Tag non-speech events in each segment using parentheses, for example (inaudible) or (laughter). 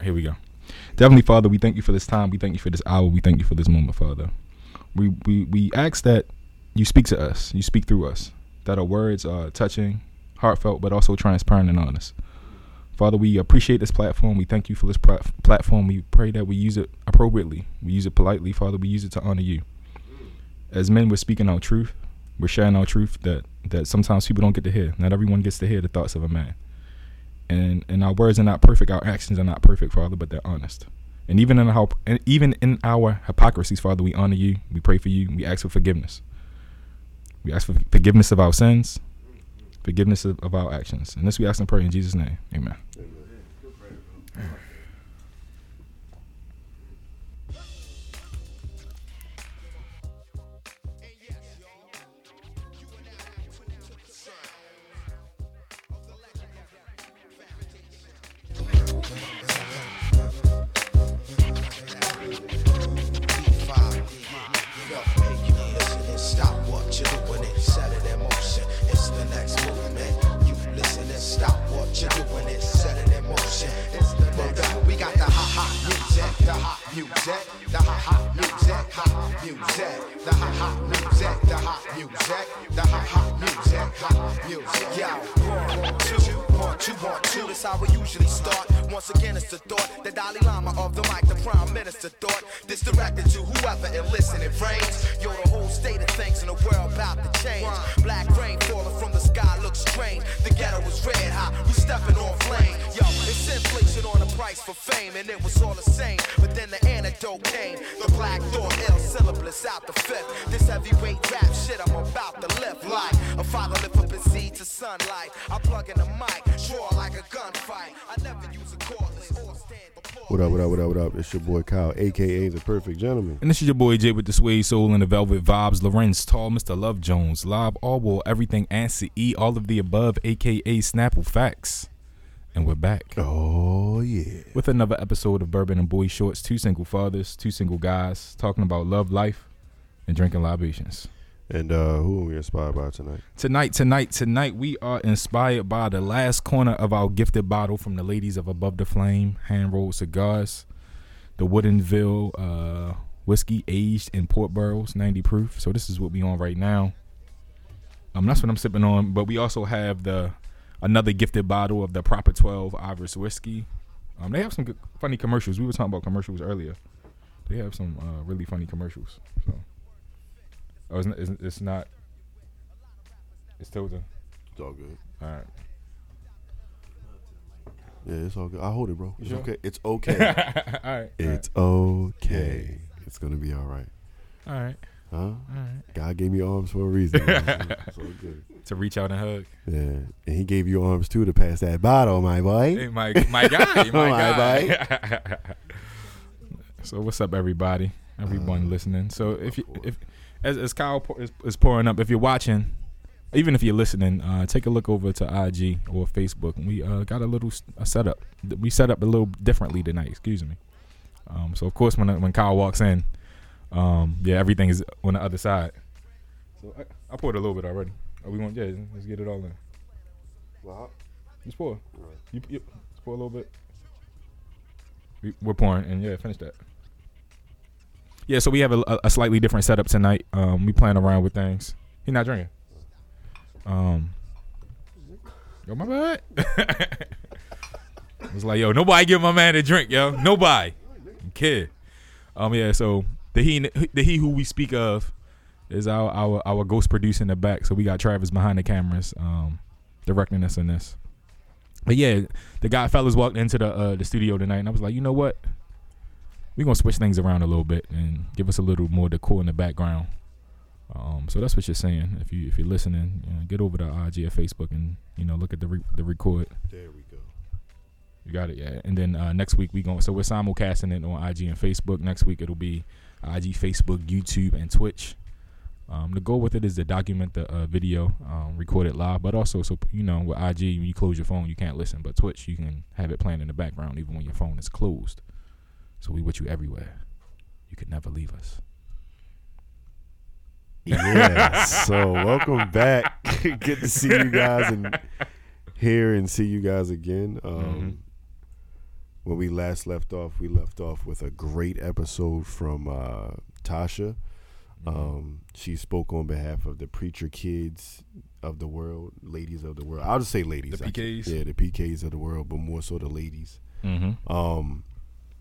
right, here we go. Definitely, Father, we thank you for this time. We thank you for this hour. We thank you for this moment, Father. We we we ask that you speak to us. You speak through us. That our words are touching, heartfelt, but also transparent and honest. Father, we appreciate this platform. We thank you for this plat- platform. We pray that we use it appropriately. We use it politely, Father. We use it to honor you. As men, we're speaking our truth. We're sharing our truth that that sometimes people don't get to hear. Not everyone gets to hear the thoughts of a man. And and our words are not perfect. Our actions are not perfect, Father, but they're honest. And even in our and even in our hypocrisies, Father, we honor you. We pray for you. We ask for forgiveness. We ask for forgiveness of our sins, forgiveness of, of our actions. And this we ask and pray in Jesus' name. Amen. Stop music, the hot hot music, hot music, the hot hot music, the hot music, the hot hot music, hot music. One, one, two, one, two. That's how we usually start. Once again, it's the thought, the Dalai Lama of the mic, the Prime Minister thought. This directed to whoever and listen, it rains. Yo, the whole state of things in the world about to change. Black rain falling from the sky looks strange. The ghetto was red hot, we stepping on flame. Yo, it's inflation on the price for fame, and it was all the same. But then the antidote came. The black thought, ill syllabus out the fifth. This heavyweight rap shit I'm about to lift like a father lift up his seed to sunlight. I plug in the mic, draw like a gunfight. I never use a cordless or stand before. What up, what up, what up, what up? It's your boy Kyle, aka The Perfect Gentleman. And this is your boy Jay with the Suede Soul and the Velvet Vibes. Lorenz, Tall, Mr. Love Jones, Lob, Allwell, Everything, Answer E, all of the above, aka Snapple Facts. And we're back Oh, yeah. with another episode of Bourbon and Boy Shorts. Two single fathers, two single guys talking about love, life, and drinking libations. And uh who are we inspired by tonight? Tonight, tonight, tonight, we are inspired by the last corner of our gifted bottle from the ladies of Above the Flame Hand Rolled Cigars, the Woodinville uh, whiskey aged in port barrels, 90 proof. So this is what we on right now. Um, that's what I'm sipping on. But we also have the another gifted bottle of the Proper 12 Irish whiskey. Um, they have some good, funny commercials. We were talking about commercials earlier. They have some uh, really funny commercials. So, oh, it's not, it's, it's not. It's tilting. It's all good. All right. Yeah, it's all good. I hold it, bro. It's sure? okay. It's okay. (laughs) all right. it's okay. It's gonna be all right. all right. Huh? All right. God gave me arms for a reason. (laughs) it's all good. To reach out and hug. Yeah, and he gave you arms too to pass that bottle, my boy. Hey, my my guy, (laughs) my My guy. so what's up, everybody? Everyone Uh, listening. So if you if as as Kyle is, is pouring up, if you're watching, even if you're listening, uh, take a look over to IG or Facebook. We uh, got a little a setup. We set up a little differently tonight. Excuse me. Um, so of course when when Kyle walks in, um, yeah, everything is on the other side. So I, I poured a little bit already. Are we want yeah? Let's get it all in. Well, Just pour. You, you pour a little bit. We're pouring, and yeah, finish that. Yeah, so we have a, a, slightly different setup tonight. Um, we playing around with things. He not drinking. Um, yo, my bad. (laughs) it's like, yo, nobody give my man a drink, yo. Nobody. Kid. Um, yeah. So the he the he who we speak of is our our our ghost producer in the back. So we got Travis behind the cameras, um, directing us in this. But yeah, the guy fellas walked into the uh, the studio tonight, and I was like, you know what? We're gonna switch things around a little bit and give us a little more decor in the background. Um, so that's what you're saying. If you if you're listening, you know, get over to IG or Facebook and you know look at the re- the record. there we go. You got it, yeah. And then uh, next week we going so we're simulcasting it on IG and Facebook. Next week it'll be IG, Facebook, YouTube, and Twitch. Um, the goal with it is to document the uh, video, um, record it live, but also so you know with IG when you close your phone you can't listen, but Twitch you can have it playing in the background even when your phone is closed. So we with you everywhere. You could never leave us. Yeah. (laughs) so welcome back. (laughs) Good to see you guys and hear and see you guys again. Um, when we last left off, we left off with a great episode from uh, Tasha. Um, she spoke on behalf of the preacher kids of the world, ladies of the world. I'll just say ladies. The PKs? yeah, the PKs of the world, but more so the ladies. Mm-hmm. Um,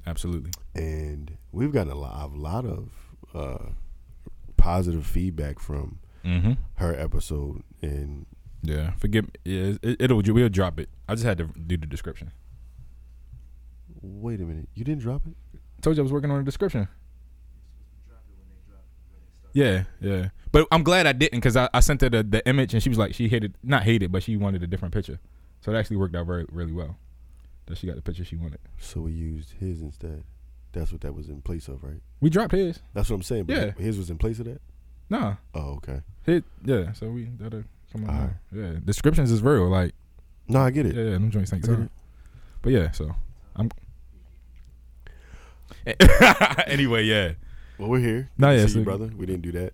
Absolutely. and we've gotten a lot, a lot of uh, positive feedback from Mm-hmm. her episode, and Yeah. Forgive me. Yeah, it, it'll we'll drop it. I just had to do the description. wait a minute, you didn't drop it? I Told you I was working on the description. Yeah, yeah. But I'm glad I didn't because I, I sent her the, the image and she was like she hated not hated but she wanted a different picture. So it actually worked out very really well. That she got the picture she wanted. So we used his instead. That's what that was in place of, right? We dropped his. That's what I'm saying. But Yeah. his was in place of that. Nah. Oh, okay. Hit yeah, so we that'll uh, come on. Alright. now. Yeah. Descriptions is real. Like No, I get it. yeah, yeah, them joints get time. But yeah, so I'm (laughs) anyway, yeah. Well, we're here. No, Good to yeah, see so- you, brother. We didn't do that.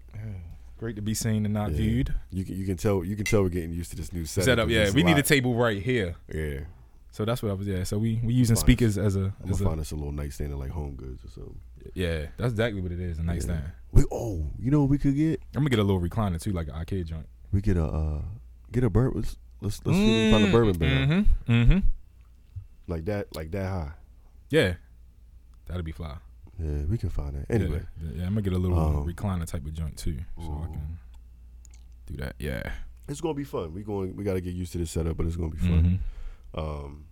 Great to be seen and not Yeah. viewed. You can you can tell you can tell we're getting used to this new setup. Set up, 'cause yeah. We need a table right here. Yeah, So that's what I was. Yeah. So we we using speakers as a, I'm as gonna a find us a little nightstand at like Home Goods or something. yeah. That's exactly what it is. A nightstand. Yeah. We oh, you know what we could get? I'm gonna get a little recliner too, like an arcade joint. We get a uh, get a bourbon. Let's let's, let's see if we find a bourbon barrel Mm-hmm. Mm-hmm. like that, like that high. Yeah. That'd be fly. Yeah, we can find that. Anyway, Yeah, yeah, I'm gonna get a little Um, recliner type of joint too, so I can do that. Yeah. it's gonna be fun. We going we got to get used to this setup, but it's gonna be fun. Mhm. Um,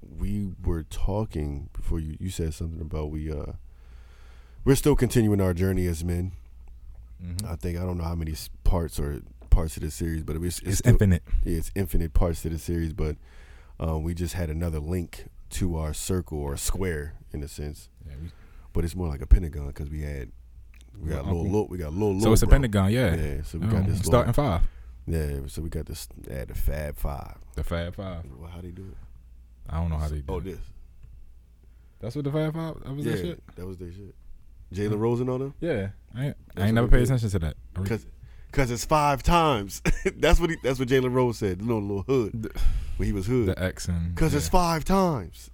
we were talking before you you said something about we uh we're still continuing our journey as men. Mhm. I think I don't know how many parts or parts of the series, but it's it's, It's still- infinite. Yeah, it's infinite parts to the series, but um, we just had another link to our circle or square in a sense, Yeah, we, but it's more like a pentagon because we had we got little, little we got little. so it's a pentagon. Yeah. Yeah, so we Oh, got this starting little, five. Yeah, so we got this at the Fab Five. The Fab Five. Well, how they do it? I don't know how they do. It. Oh, it. this. That's what the Fab Five. That was yeah, that shit. that was their shit. Jalen Rosen on them. Yeah. I ain't, I ain't never what paid did. attention to that. Cause, Cause it's five times. (laughs) that's what he, that's what Jalen Rose said. The little little hood The- when he was hood. the X and Cause yeah. it's five times.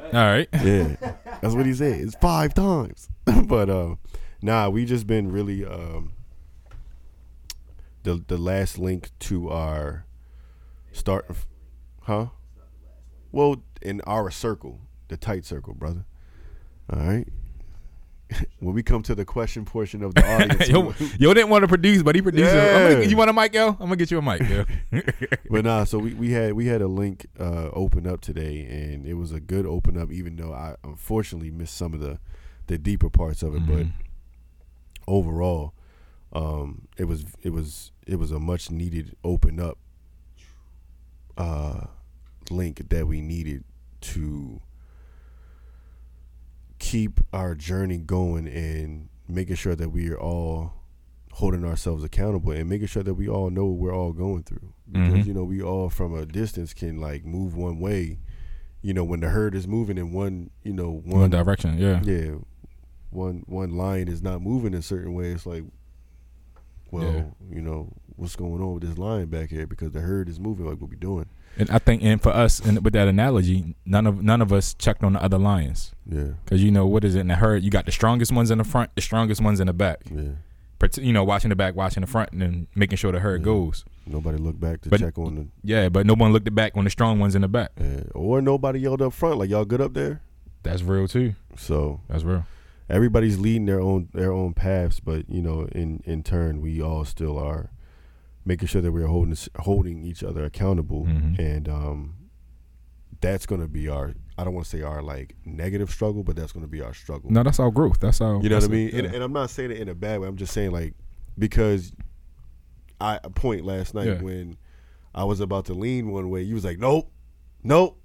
all right. Yeah, that's what he said. It's five times. (laughs) but uh, nah, we just been really um, the the last link to our start, huh? Well, in our circle, the tight circle, brother. All right. (laughs) when we come to the question portion of the (laughs) audience, yo, yo didn't want to produce, but he produced. it. I'm gonna- you want a mic, yo? I'm gonna get you a mic, yo. (laughs) but nah, so we, we had we had a link uh, open up today, and it was a good open up, even though I unfortunately missed some of the the deeper parts of it. But Mhm. overall, um, it was it was it was a much needed open up uh, link that we needed to keep our journey going and making sure that we are all holding ourselves accountable and making sure that we all know what we're all going through because Mhm. you know we all from a distance can like move one way you know when the herd is moving in one you know One one direction, yeah. yeah one one line is not moving in a certain way it's like well Yeah. you know what's going on with this line back here because the herd is moving like what we doing And I think, and for us, and with that analogy, none of none of us checked on the other lions yeah because you know what is it in the herd? You got the strongest ones in the front, the strongest ones in the back. yeah Part- You know, watching the back, watching the front, and then making sure the herd Yeah. goes. nobody looked back to But- check on the Yeah, but no one looked back on the strong ones in the back. uh, or nobody yelled up front like y'all good up there That's real too. so That's real. Everybody's leading their own their own paths, but you know, in in turn, we all still are making sure that we're holding holding each other accountable, Mhm. and um, that's going to be our. I don't want to say our like negative struggle, but that's going to be our struggle. No, that's our growth. That's our. you know what I mean? yeah. And, and I'm not saying it in a bad way. I'm just saying like because I a point last night Yeah. when I was about to lean one way, you was like, nope, nope.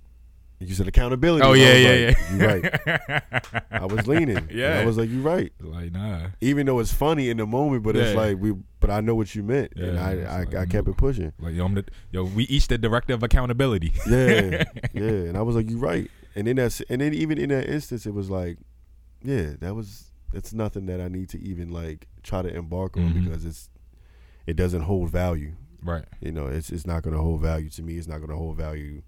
You said accountability. oh yeah, yeah, like, yeah. You right. I was (laughs) leaning. And Yeah. I was like, you right like nah. even though it's funny in the moment, but it's like we. But I know what you meant, and I I, like, I kept it pushing. Like yo, I'm the, yo, we each the director of accountability. Yeah, yeah, (laughs) and I was like, you right. And then that's and then even in that instance, it was like, yeah, that was that's nothing that I need to even like try to embark on Mhm. because it's it doesn't hold value. right. You know, it's it's not going to hold value to me. It's not going to hold value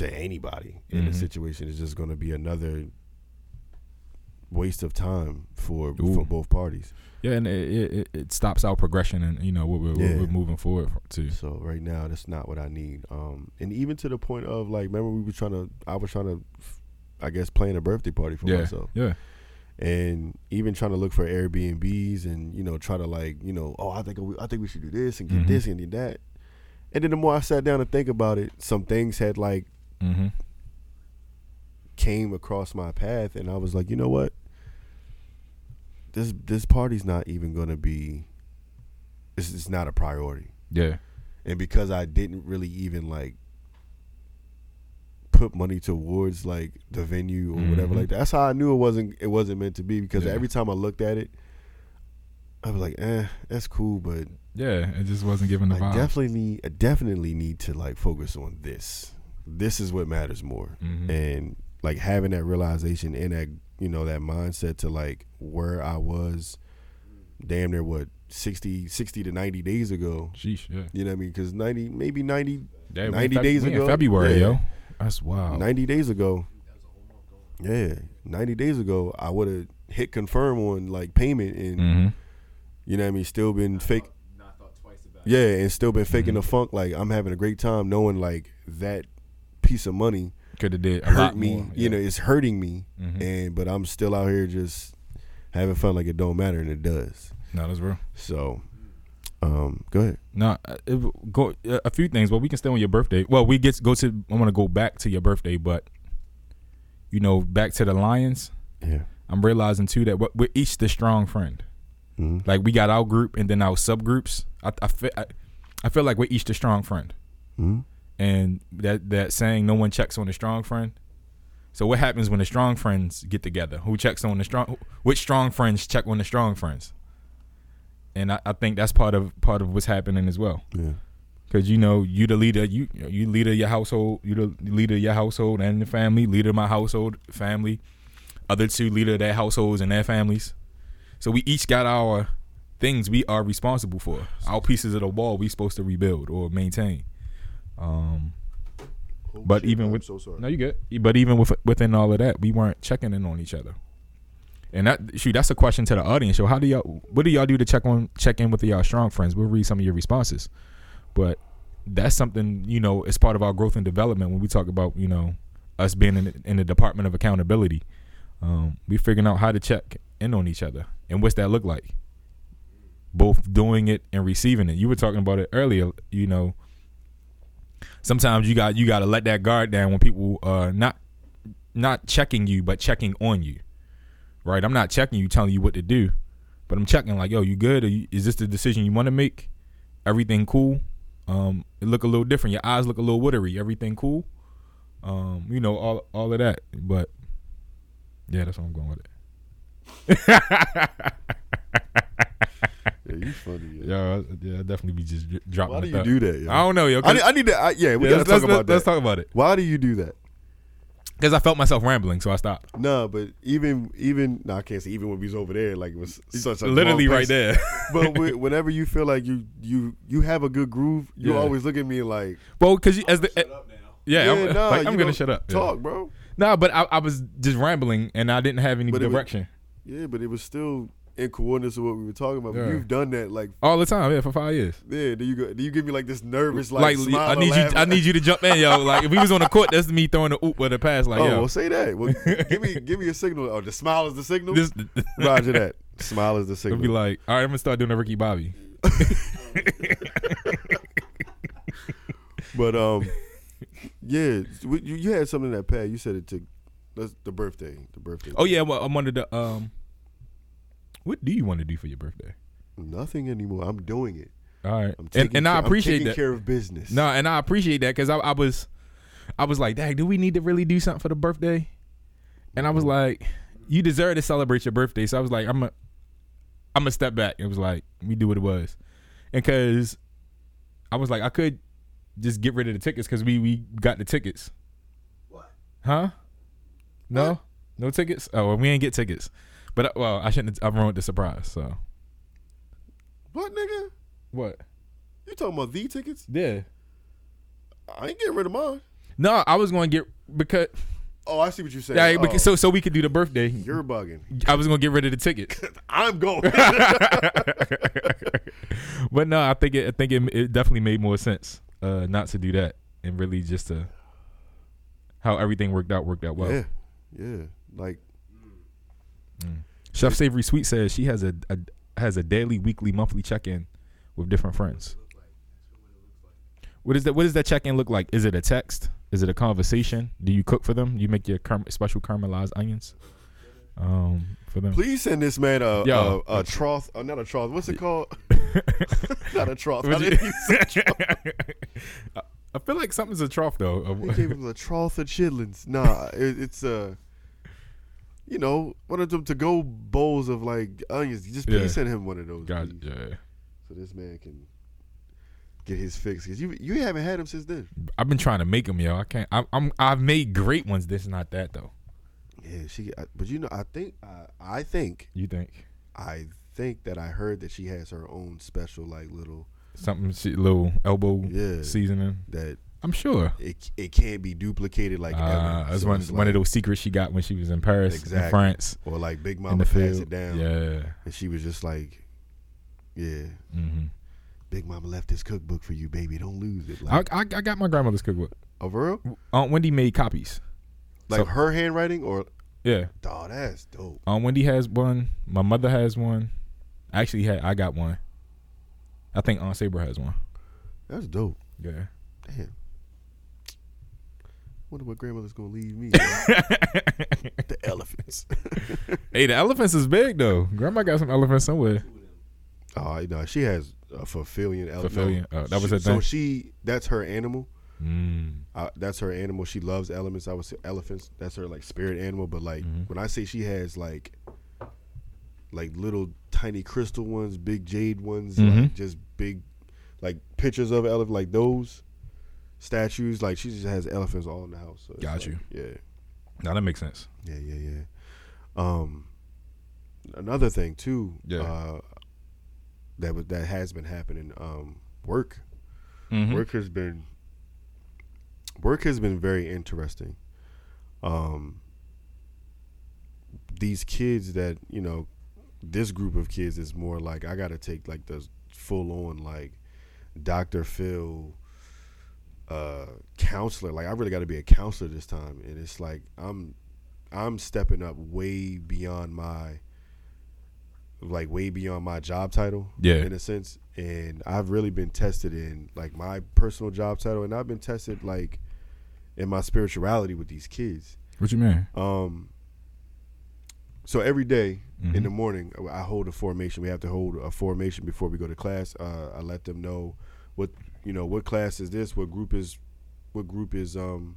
to anybody in a Mhm. situation is just going to be another waste of time for Ooh. for both parties. Yeah, and it, it, it- stops our progression and you know what we're, Yeah. we're moving forward to. So right now, that's not what I need. Um, and even to the point of like, remember we were trying to, I was trying to, I guess, plan a birthday party for Yeah, myself, yeah, and even trying to look for Airbnbs and you know try to like you know, oh, I think we, I think we should do this and get Mhm. this and get that. And then the more I sat down and think about it, some things had like mm-hmm. came across my path, and I was like, you know what? This this party's not even gonna be. It's, it's not a priority. yeah, and because I didn't really even like put money towards like the venue or whatever Mhm. like that. That's how I knew it wasn't it wasn't meant to be because Yeah. every time I looked at it, I was like, eh, that's cool, but yeah. It just wasn't giving the I vibe. definitely need I definitely need to like focus on this. This is what matters more. Mhm. And like having that realization and that you know that mindset to like where I was damn near what 60 60 to 90 days ago Sheesh, yeah. you know what I mean? Because 90, maybe 90, yeah 90 in Feb- days ago. February, yeah, yo. That's wild. 90 days ago. Yeah, 90 days ago, I would have hit confirm on like payment and, Mm-hmm. you know what I mean? Still been fake. Yeah, and still been faking the funk. Like, I'm having a great time knowing like that piece of money Could have did hurt me. more. You know, it's hurting me. Mhm. And, but I'm still out here just having fun like it don't matter, and it does. no, that's real. So, um, go ahead. No, uh, it, go uh, a few things. Well, we can stay on your birthday. Well, we get go to. I want to go back to your birthday, but you know, back to the Lions. Yeah. I'm realizing too that we're- each the strong friend. Mhm. Like we got our group and then our subgroups. I I feel, I, I feel like we're each the strong friend. Mhm. And that that saying, no one checks on a strong friend. So what happens when the strong friends get together? Who checks on the strong? Which strong friends check on the strong friends? And I, I think that's part of part of what's happening as well. Yeah. Cause you know you the leader, you you leader of your household, you the leader of your household and the family, leader of my household, family, other two leader of their households and their families. So we each got our things we are responsible for, our pieces of the wall we supposed to rebuild or maintain. Um, but even with so sorry. no, you good. But even with within all of that, we weren't checking in on each other. And that shoot, that's a question to the audience. So how do y'all what do y'all do to check on check in with y'all strong friends? We'll read some of your responses. But that's something, you know, it's part of our growth and development when we talk about, you know, us being in, in the department of accountability. Um, we figuring out how to check in on each other. And what's that look like? Both doing it and receiving it. You were talking about it earlier, you know. Sometimes you got you gotta let that guard down when people are not not checking you, but checking on you. Right? I'm not checking you, telling you what to do, but I'm checking like, yo, you good? You, is this the decision you want to make? Everything cool? Um, it look a little different. Your eyes look a little watery. Everything cool? Um, you know, all all of that. But yeah, that's what I'm going with it. (laughs) Yeah, you funny. Yeah. Yeah, I- yeah, I definitely be just dropping. Why the do you thought. do that? Yo? I don't know, yo. I 'cause- need, I need to. I, yeah, we yeah, gotta let's, talk let's, about that. let's talk about it. Why do you do that? Because I felt myself rambling, so I stopped. No, but even even no, I can't say even when we was over there, like it was such a Literally right there. (laughs) but whenever you feel like you you you have a good groove, you Yeah. always look at me like, well, because as the eh, yeah, I'm, nah, like, I'm gonna shut up. Yeah. Talk, bro. No, but I, I was just rambling and I didn't have any But it was- direction Yeah, but it was still in coordinates with what we were talking about. Yeah. You've done that like all the time. Yeah, for five years. yeah. Do you go? Do you give me like this nervous like, Like, smile I need you. I need you to jump in, yo. Like if we was on the court, that's me throwing the oop with the pass. Like oh, yo, well, say that. Well, (laughs) give me give me a signal. Oh, the smile is the signal. this. Roger that. (laughs) Smile is the It'll signal. be like, all right, I'm gonna start doing a Ricky Bobby. (laughs) But um, yeah, you, you had something that Pat. You said it took that's the birthday. The birthday. Oh yeah, well, I'm under the um. What do you want to do for your birthday? nothing anymore. I'm doing it. All right, I'm and taking and I care- I'm appreciate taking that. care of business. No, and I appreciate that because I, I was, I was like, Dang, do we need to really do something for the birthday? And I was mm-hmm. like, you deserve to celebrate your birthday. So I was like, I'm a, I'm gonna step back. It was like we do what it was, and because I was like, I could just get rid of the tickets because we we got the tickets. What? Huh? No, no tickets. Oh, well, we ain't get tickets. But uh, well, I shouldn't. Have, I ruined the surprise. So What nigga? what? You talking about the tickets? Yeah. I ain't getting rid of mine. No, I was going to get because Oh, I see what you're saying. yeah, Oh, so so we could do the birthday. you're bugging. I was going to get rid of the ticket. (laughs) I'm going. (laughs) but no, I think it, I think it, it definitely made more sense uh, not to do that and really just to how everything worked out worked out well. yeah, yeah. Like Chef Savory Sweet says she has a, a has a daily, weekly, monthly check in with different friends. What is that? What does that check in look like? Is it a text? Is it a conversation? Do you cook for them? You make your car- special caramelized onions um, for them. Please send this man a Yo. a, a trough. Uh, not a trough. What's it called? (laughs) not a trough. How did you? (laughs) I- feel like something's a trough though. They gave him a trough of chitlins. Nah, it, it's uh, you know, one of them to go bowls of like onions. Just please Yeah. send him one of those, God, yeah. so this man can get his fix. Cause you you haven't had him since then. I've been trying to make them, yo. I can't. I, I'm. I've made great ones. This not that though. Yeah, she. I, but you know, I think I I think You think I think that I heard that she has her own special like little something? She, little elbow Yeah. seasoning. that I'm sure. it it can't be duplicated like Uh, ever. that's So one one of those secrets she got when she was in Paris, Exactly. in France, or like Big Mama passed field. it down. Yeah. and she was just like, yeah. hmm Big Mama left this cookbook for you, baby. Don't lose it. I, Like, I I got my grandmother's cookbook. oh, for real? Aunt Wendy made copies. Like So- her handwriting, or Yeah. oh, that's dope. Aunt Wendy has one. My mother has one. Actually, had I got one. I think Aunt Saber has one. That's dope. Yeah. Damn. Wonder what grandmother's gonna leave me. (laughs) the elephants. (laughs) Hey, the elephants is big though. Grandma got some elephants somewhere. oh, no, she has a Fulfillian elephant. Oh, that was she, her So she, that's her animal. Mm. Uh, that's her animal. She loves elements. I would say elephants. That's her like spirit animal. But like Mhm. when I say she has like like little tiny crystal ones, big jade ones, like Mhm. just big like pictures of elephant like those statues. Like she just has elephants all in the house. So Got like- you. Yeah, Now that makes sense. yeah, yeah, yeah. Um, another thing too. Yeah. Uh, that was that has been happening. Um, work Mhm. work has been work has been very interesting um these kids that you know this group of kids is more like i gotta take like the full on like dr phil uh counselor like i really gotta be a counselor this time and it's like i'm i'm stepping up way beyond my like way beyond my job title Yeah. in a sense and i've really been tested in like my personal job title and i've been tested like in my spirituality with these kids What you mean? um so every day in Mhm. the morning i hold a formation we have to hold a formation before we go to class uh, i let them know what you know what class is this what group is what group is um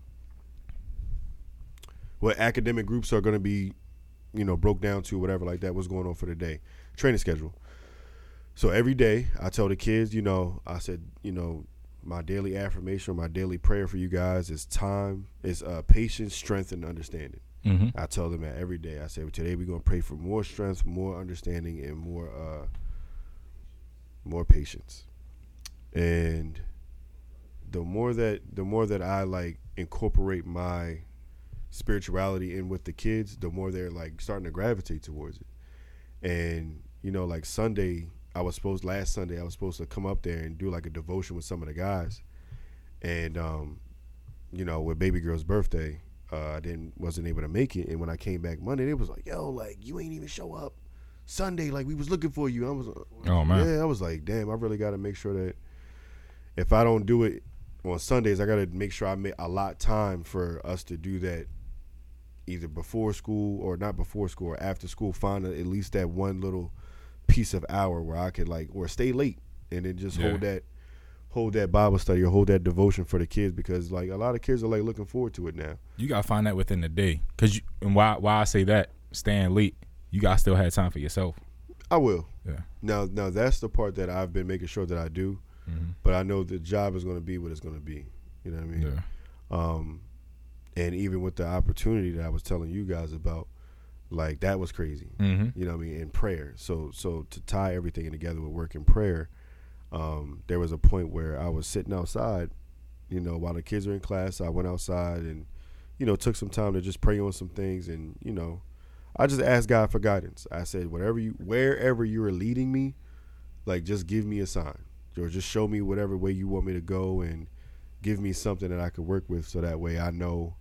what academic groups are going to be you know broke down to whatever like that what's going on for the day training schedule so every day i tell the kids you know i said you know my daily affirmation my daily prayer for you guys is time is uh, patience strength and understanding Mm-hmm. I tell them that every day. I say today we're gonna pray for more strength, more understanding, and more uh more patience. And the more that the more that I like incorporate my spirituality in with the kids, the more they're like starting to gravitate towards it. And you know, like Sunday, I was supposed last Sunday I was supposed to come up there and do like a devotion with some of the guys. And um, you know, with baby girl's birthday, uh, I didn't wasn't able to make it. And when I came back Monday, they was like, "Yo, like you ain't even show up Sunday. Like we was looking for you." I was, Oh man. yeah, I was like, "Damn, I really got to make sure that if I don't do it on Sundays, I got to make sure I make a lot time for us to do that." Either before school or not before school or after school, find at least that one little piece of hour where I could like or stay late and then just Yeah. hold that hold that Bible study or hold that devotion for the kids because like a lot of kids are like looking forward to it now. You gotta find that within the day, cause you, and why why I say that staying late, you gotta still have time for yourself. I will. Yeah. Now now that's the part that I've been making sure that I do, Mhm. but I know the job is going to be what it's going to be. You know what I mean? Yeah. Um, and even with the opportunity that I was telling you guys about, like that was crazy. Mm-hmm. You know what I mean? In prayer. So so to tie everything together with work and prayer, um, there was a point where I was sitting outside, You know, while the kids were in class, I went outside and, you know, took some time to just pray on some things. And, you know, I just asked God for guidance. I said, whatever you, wherever you are leading me, like, just give me a sign or just show me whatever way you want me to go and give me something that I could work with so that way I know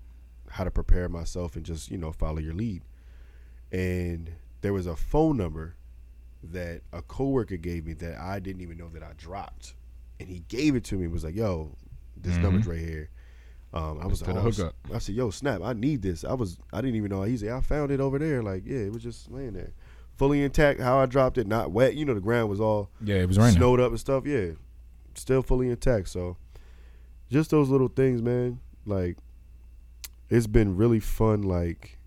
how to prepare myself and just, you know, follow your lead. And there was a phone number that a coworker gave me that I didn't even know that I dropped. And he gave it to me and was like, yo, this Mhm. number's right here. Um, I was like, oh. I said, yo, snap, I need this. I was I didn't even know. He said, I found it over there. Like, yeah, it was just laying there. Fully intact, how I dropped it, not wet. You know, the ground was all Yeah, it was raining. snowed up and stuff. Yeah, still fully intact. So, just those little things, man. Like, it's been really fun. Like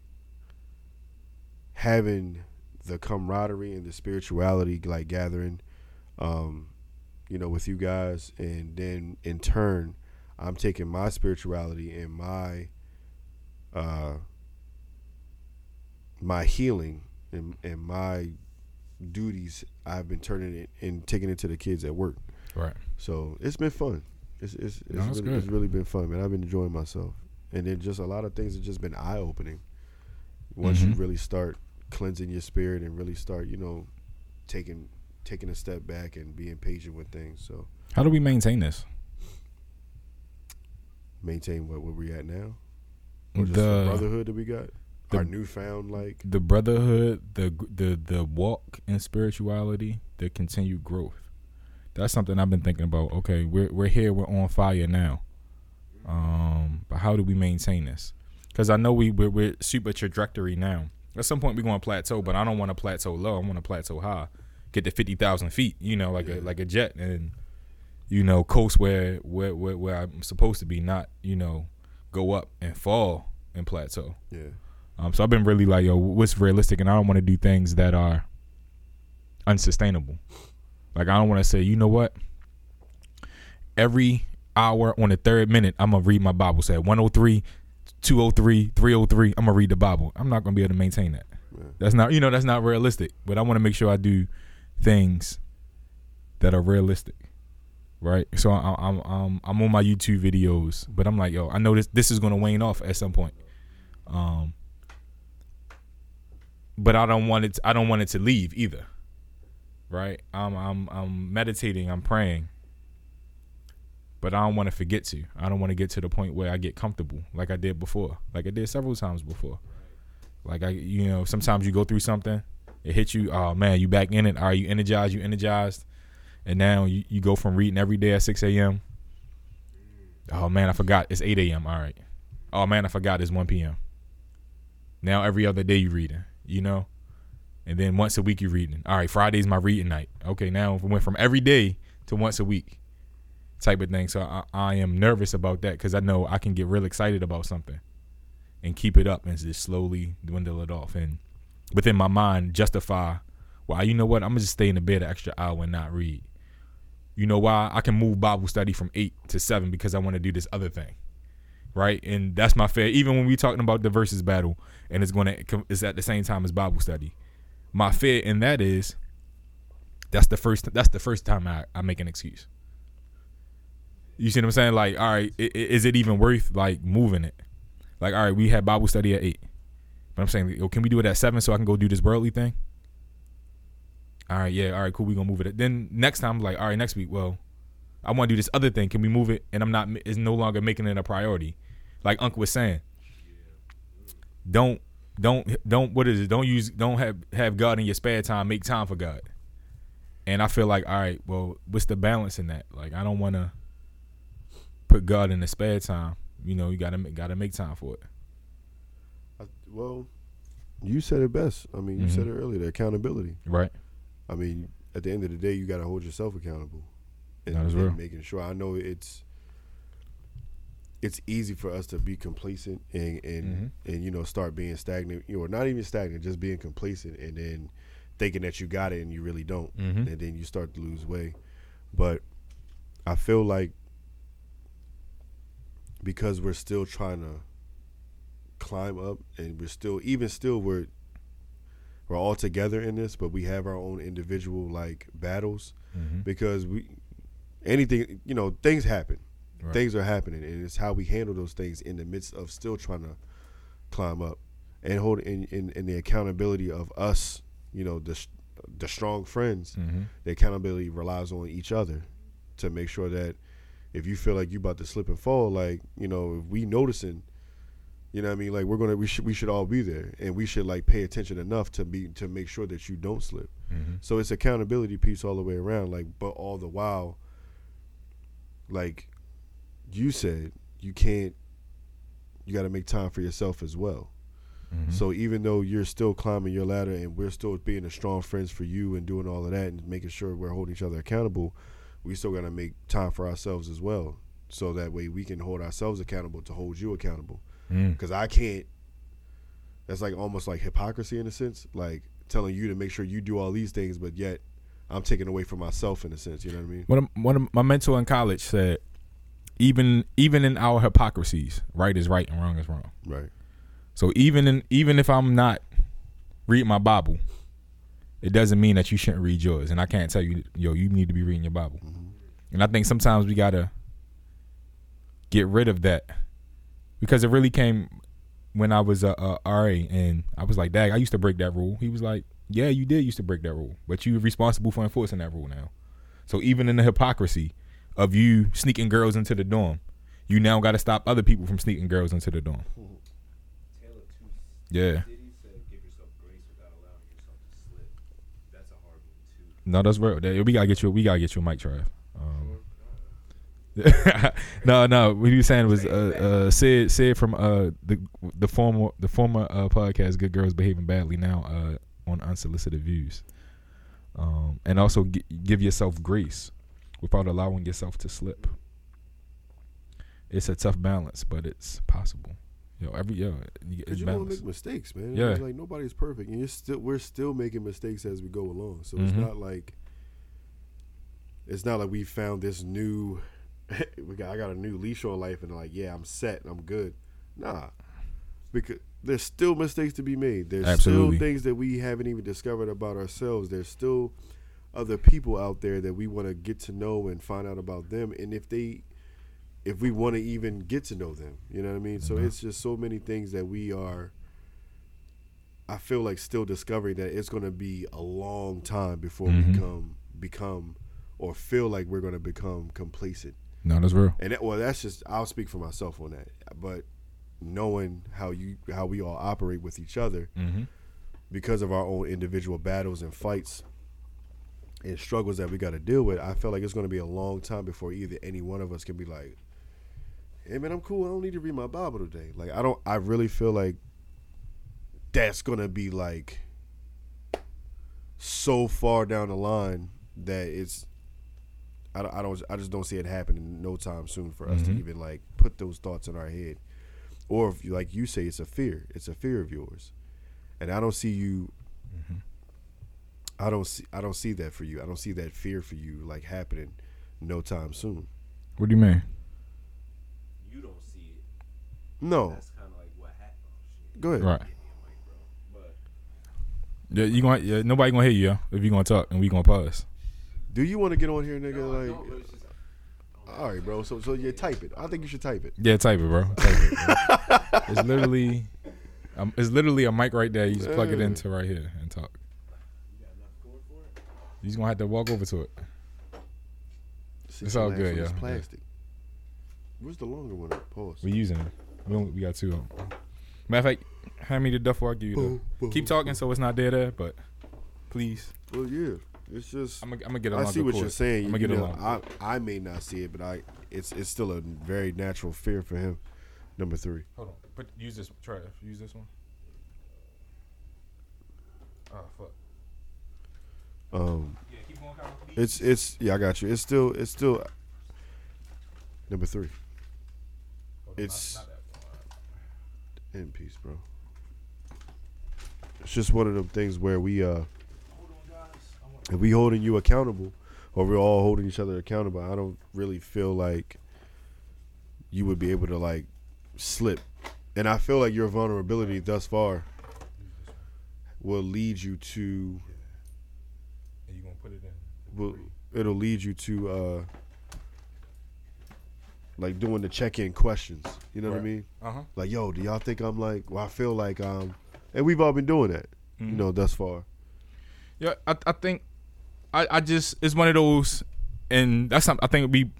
having the camaraderie and the spirituality, like gathering, um, you know, with you guys, and then in turn, I'm taking my spirituality and my, uh, my healing and and my duties I've been turning it and taking it to the kids at work. Right. So it's been fun. It's it's, it's, No, really, it's really been fun, man. I've been enjoying myself, and then just a lot of things have just been eye opening. Once you Mhm. really start cleansing your spirit and really start, you know, taking taking a step back and being patient with things. So How do we maintain this? maintain what where we at now. Or the brotherhood that we got. The- Our newfound like The brotherhood, the the the walk in spirituality, the continued growth. That's something I've been thinking about. Okay, we're we're here, we're on fire now. Um, but how do we maintain this? Because I know we we're, we're super trajectory now. At some point we're going to plateau, but I don't want to plateau low. I want to plateau high, get to fifty thousand feet. You know, like Yeah. a like a jet, and you know, coast where where where, where I'm supposed to be, not you know, go up and fall and plateau. yeah. Um, so I've been really like, yo, what's realistic, and I don't want to do things that are unsustainable. Like I don't want to say, you know what? Every hour on the third minute, I'm gonna read my Bible. Say 103, 203, 303. I'm gonna read the Bible. I'm not gonna be able to maintain that. Yeah. That's not, you know, that's not realistic. But I want to make sure I do things that are realistic, right? So I, I'm I'm I'm on my YouTube videos, but I'm like, yo, I know this this is gonna wane off at some point. Um, but I don't want it. I don't want it to leave either. Right? I'm I'm I'm meditating. I'm praying. But I don't want to forget to. I don't want to get to the point where I get comfortable, like I did before, like I did several times before. Like I, you know, sometimes you go through something, it hits you. Oh man, you back in it. Are you energized? You energized, and now you, you go from reading every day at six a.m. Oh man, I forgot it's eight a.m. All right. Oh man, I forgot it's one p.m. Now every other day you reading, you know, and then once a week you're reading. All right, Friday's my reading night. Okay, now it went from every day to once a week, type of thing. So I, I am nervous about that because I know I can get real excited about something, and keep it up and just slowly dwindle it off, and within my mind justify, why you know what I'm gonna just stay in the bed an extra hour and not read. You know why I can move Bible study from eight to seven because I want to do this other thing right? And that's my fear. Even when we talking about the versus battle, and it's going to it's at the same time as Bible study. My fear in that is that's the first that's the first time I, I make an excuse. You see what I'm saying? Like, all right, is it even worth like moving it? Like, all right, we had Bible study at eight, but I'm saying, yo, can we do it at seven so I can go do this worldly thing? All right, yeah, all right, cool. We gonna move it. Then next time, like, all right, next week, well, I want to do this other thing. Can we move it? And I'm not. is no longer making it a priority. Like Uncle was saying, don't, don't, don't. What is it? Don't use. Don't have have God in your spare time. Make time for God. And I feel like, all right, well, what's the balance in that? Like, I don't want to put God in the spare time. You know, you gotta make, gotta make time for it. I, well, you said it best. I mean, you Mhm. said it earlier. The accountability. Right. I mean, at the end of the day, you got to hold yourself accountable. And, and making sure. I know it's it's easy for us to be complacent and and Mhm. and you know start being stagnant. You know, not even stagnant, just being complacent, and then thinking that you got it and you really don't, Mhm. and then you start to lose weight. But I feel like because we're still trying to climb up, and we're still even still we're we're all together in this, but we have our own individual like battles Mhm. because we anything you know things happen Right. Things are happening, and it's how we handle those things in the midst of still trying to climb up and hold in in, in the accountability of us. You know, the the strong friends. Mm-hmm. The accountability relies on each other to make sure that if you feel like you're about to slip and fall, like you know, if we noticing. You know what I mean? Like we're gonna we should we should all be there and we should like pay attention enough to be to make sure that you don't slip. Mm-hmm. So it's accountability piece all the way around. Like, but all the while, like you said, you can't. You got to make time for yourself as well. Mm-hmm. So even though you're still climbing your ladder and we're still being a strong friends for you and doing all of that and making sure we're holding each other accountable, we still got to make time for ourselves as well. So that way we can hold ourselves accountable to hold you accountable. Mm. Because I can't. That's like almost like hypocrisy in a sense, like telling you to make sure you do all these things, but yet I'm taking away from myself in a sense. You know what I mean? One of, one of my mentor in college said, even even in our hypocrisies, right is right and wrong is wrong. Right. So even in even if I'm not reading my Bible, it doesn't mean that you shouldn't read yours. And I can't tell you, yo, you need to be reading your Bible. Mm-hmm. And I think sometimes we gotta get rid of that because it really came when I was a, a RA, and I was like, "Dag, I used to break that rule." He was like, "Yeah, you did used to break that rule, but you're responsible for enforcing that rule now." So even in the hypocrisy of you sneaking girls into the dorm, you now got to stop other people from sneaking girls into the dorm. Yeah. Diddy said, "Give yourself grace without allowing yourself to slip." That's a hard one too. No, that's real. We gotta get you. We gotta get you a mic, Trav. Um, (laughs) no, no. What he was saying was uh, uh, Sid, Sid from uh, the the former the former uh, podcast, Good Girls Behaving Badly, now uh, on Unsolicited Views, um, and also gi- give yourself grace without allowing yourself to slip. It's a tough balance, but it's possible. Yo, every yo, you- Because it's you're gonna make mistakes, man. Yeah. It's like nobody's perfect, and you're still we're still making mistakes as we go along. So it's Mhm. not like it's not like we found this new. (laughs) we got I got a new leash on life, and like yeah, I'm set, I'm good. Nah, because there's still mistakes to be made. There's Absolutely. still things that we haven't even discovered about ourselves. There's still other people out there that we want to get to know and find out about them, and if they if we want to even get to know them. You know what I mean? So Mhm. it's just so many things that we are. I feel like still discovering that it's going to be a long time before Mhm. we come become or feel like we're going to become complacent. No, that's real. And that, well, that's just I'll speak for myself on that. But knowing how you how we all operate with each other Mm-hmm. because of our own individual battles and fights and struggles that we got to deal with, I feel like it's going to be a long time before either any one of us can be like, "Hey man, I'm cool. I don't need to read my Bible today." Like I don't. I really feel like that's going to be like so far down the line that it's. I don't, I don't. I just don't see it happening no time soon for us to Mhm. even like put those thoughts in our head, or if like you say, it's a fear. It's a fear of yours, and I don't see you Mm-hmm. I don't see I don't see that for you. I don't see that fear for you like happening no time soon. What do you mean? You don't see it. No. That's kind of like what happened. Oh. Go ahead. Right. Give me a mic, bro. But Yeah, you going yeah, nobody gonna hear you yo, if you gonna talk and we gonna pause. Do you want to get on here, nigga? no, like, don't, but it's just, all right, bro. So, so you type it. I think you should type it. Yeah, type it, bro. Type it, bro. it's literally, um, it's literally a mic right there. You just plug it into right here and talk. you got enough cord for it? You just gonna have to walk over to it. See, It's all good, yeah. is yo. Plastic. Where's the longer one? at? Pause. We using it. We only, we got two. of 'em. Matter of fact, hand me the duffel. I'll give you Boom, the. boom, Keep talking so it's not dead there, but please. Well, yeah. It's just. I'm gonna I'm gonna get a I longer see what cord. you're saying. I'm You gonna get know, longer. I I may not see it, but I it's it's still a very natural fear for him. Number three. Hold on. Put use this. Try it. Use this one. Oh fuck. Um, Yeah, keep going, Kyle, please. it's it's yeah, I got you. It's still it's still number three. It's-. In peace, bro. It's just one of them things where we uh Hold on, guys. I want if we holding you accountable or we're all holding each other accountable, I don't really feel like you would be able to like slip. And I feel like your vulnerability thus far will lead you to And you gonna put it in. Will it'll lead you to uh like doing the check-in questions. You know what I mean? Uh huh. Like, yo, do y'all think I'm like? Well, I feel like um, and we've all been doing that, you Mm-hmm. know, thus far. Yeah, I, I think I, I just it's one of those, and that's something I think we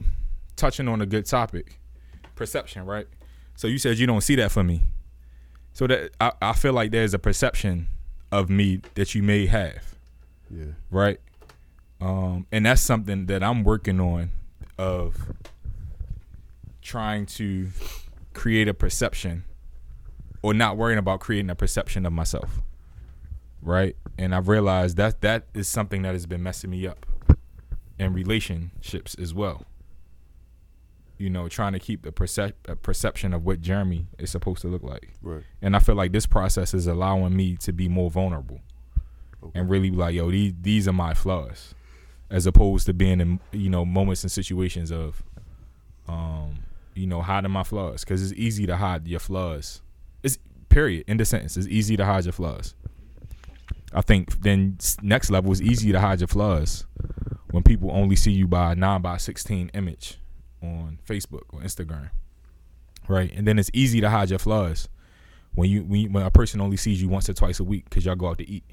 touching on a good topic, perception, right? So you said you don't see that for me, so that I, I feel like there's a perception of me that you may have, Yeah. right? Um, and that's something that I'm working on of trying to create a perception or not worrying about creating a perception of myself right? And I've realized that that is something that has been messing me up in relationships as well. You know, trying to keep the percep- perception of what Jeremy is supposed to look like. Right. And I feel like this process is allowing me to be more vulnerable Okay. and really be like, yo, these these are my flaws, as opposed to being in you know moments and situations of, um, you know, hiding my flaws because it's easy to hide your flaws. It's period in the sentence. It's easy to hide your flaws. I think then next level is easy to hide your flaws when people only see you by a nine by sixteen image on Facebook or Instagram, right? And then it's easy to hide your flaws when you when, you, when a person only sees you once or twice a week because y'all go out to eat,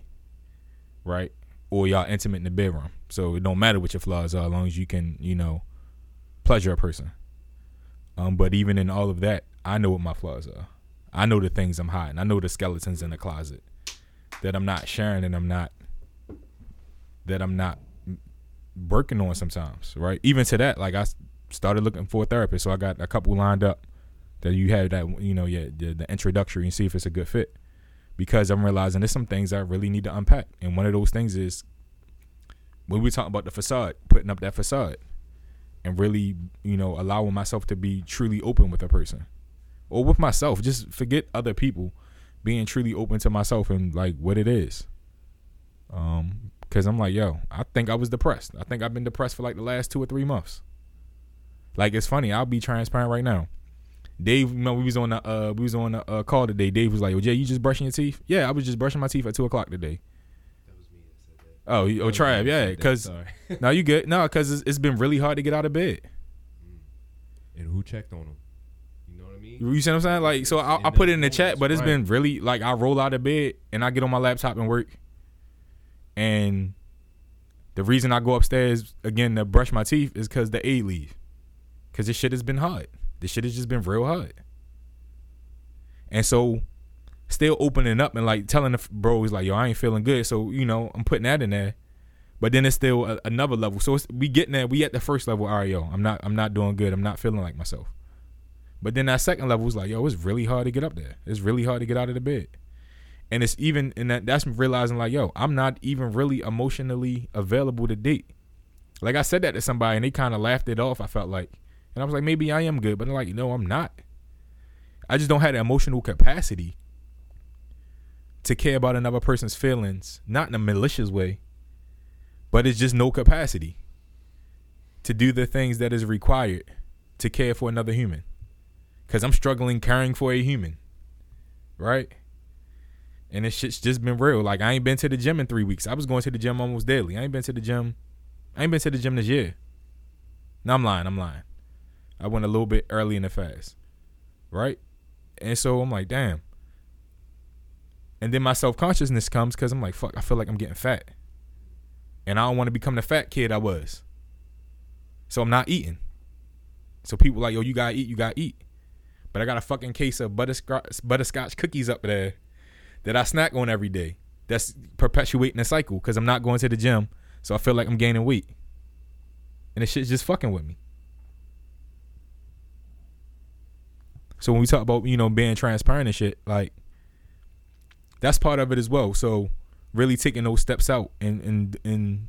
right? Or y'all intimate in the bedroom. So it don't matter what your flaws are as long as you can, you know, pleasure a person. Um, but even in all of that, I know what my flaws are. I know the things I'm hiding. I know the skeletons in the closet that I'm not sharing and I'm not that I'm not working on sometimes, right? Even to that, like I started looking for a therapist, so I got a couple lined up that you have that you know, yeah, the, the introductory and see if it's a good fit. Because I'm realizing there's some things I really need to unpack, and one of those things is when we talk about the facade, putting up that facade, and really, you know, allowing myself to be truly open with a person, or with myself. Just forget other people, being truly open to myself and like what it is. Um, because I'm like, yo, I think I was depressed. I think I've been depressed for like the last two or three months. Like it's funny. I'll be transparent right now. Dave, you know, we was on the uh, we was on a uh, call today. Dave was like, "Yo, Jay, you just brushing your teeth?" Yeah, I was just brushing my teeth at two o'clock today. That was me that said that. Oh, you- oh, Trav, yeah, because (laughs) now you good? No, because it's, it's been really hard to get out of bed. and who checked on him? You know what I mean? You see what I'm saying? Like, so I, I put it in the chat, but it's Right. been really like I roll out of bed and I get on my laptop and work. And the reason I go upstairs again to brush my teeth is because the aide leave. Because this shit has been hard. This shit has just been real hard. And so, still opening up and like telling the bros like, yo, I ain't feeling good. So you know, I'm putting that in there. But then it's still a, another level. So we getting there. We at the first level. All right, yo, I'm not. I'm not doing good. I'm not feeling like myself. But then that second level was like, yo, it's really hard to get up there. It's really hard to get out of the bed. And it's even and that that's realizing like, yo, I'm not even really emotionally available to date. Like I said that to somebody and they kind of laughed it off, I felt like. And I was like, maybe I am good, but I'm like, no, I'm not. I just don't have the emotional capacity to care about another person's feelings, not in a malicious way, but it's just no capacity to do the things that is required to care for another human because I'm struggling caring for a human, right? And this shit's just been real. Like I ain't been to the gym in three weeks. I was going to the gym almost daily. I ain't been to the gym. I ain't been to the gym this year. No, I'm lying. I'm lying. I went a little bit early in the fast, right? And so I'm like, damn. And then my self consciousness comes because I'm like, fuck. I feel like I'm getting fat, and I don't want to become the fat kid I was. So I'm not eating. So people like, yo, you gotta eat. You gotta eat. But I got a fucking case of butterscotch, butterscotch cookies up there that I snack on every day. That's perpetuating the cycle because I'm not going to the gym, so I feel like I'm gaining weight, and the shit's just fucking with me. So when we talk about you know being transparent and shit, like that's part of it as well. So really taking those steps out and and and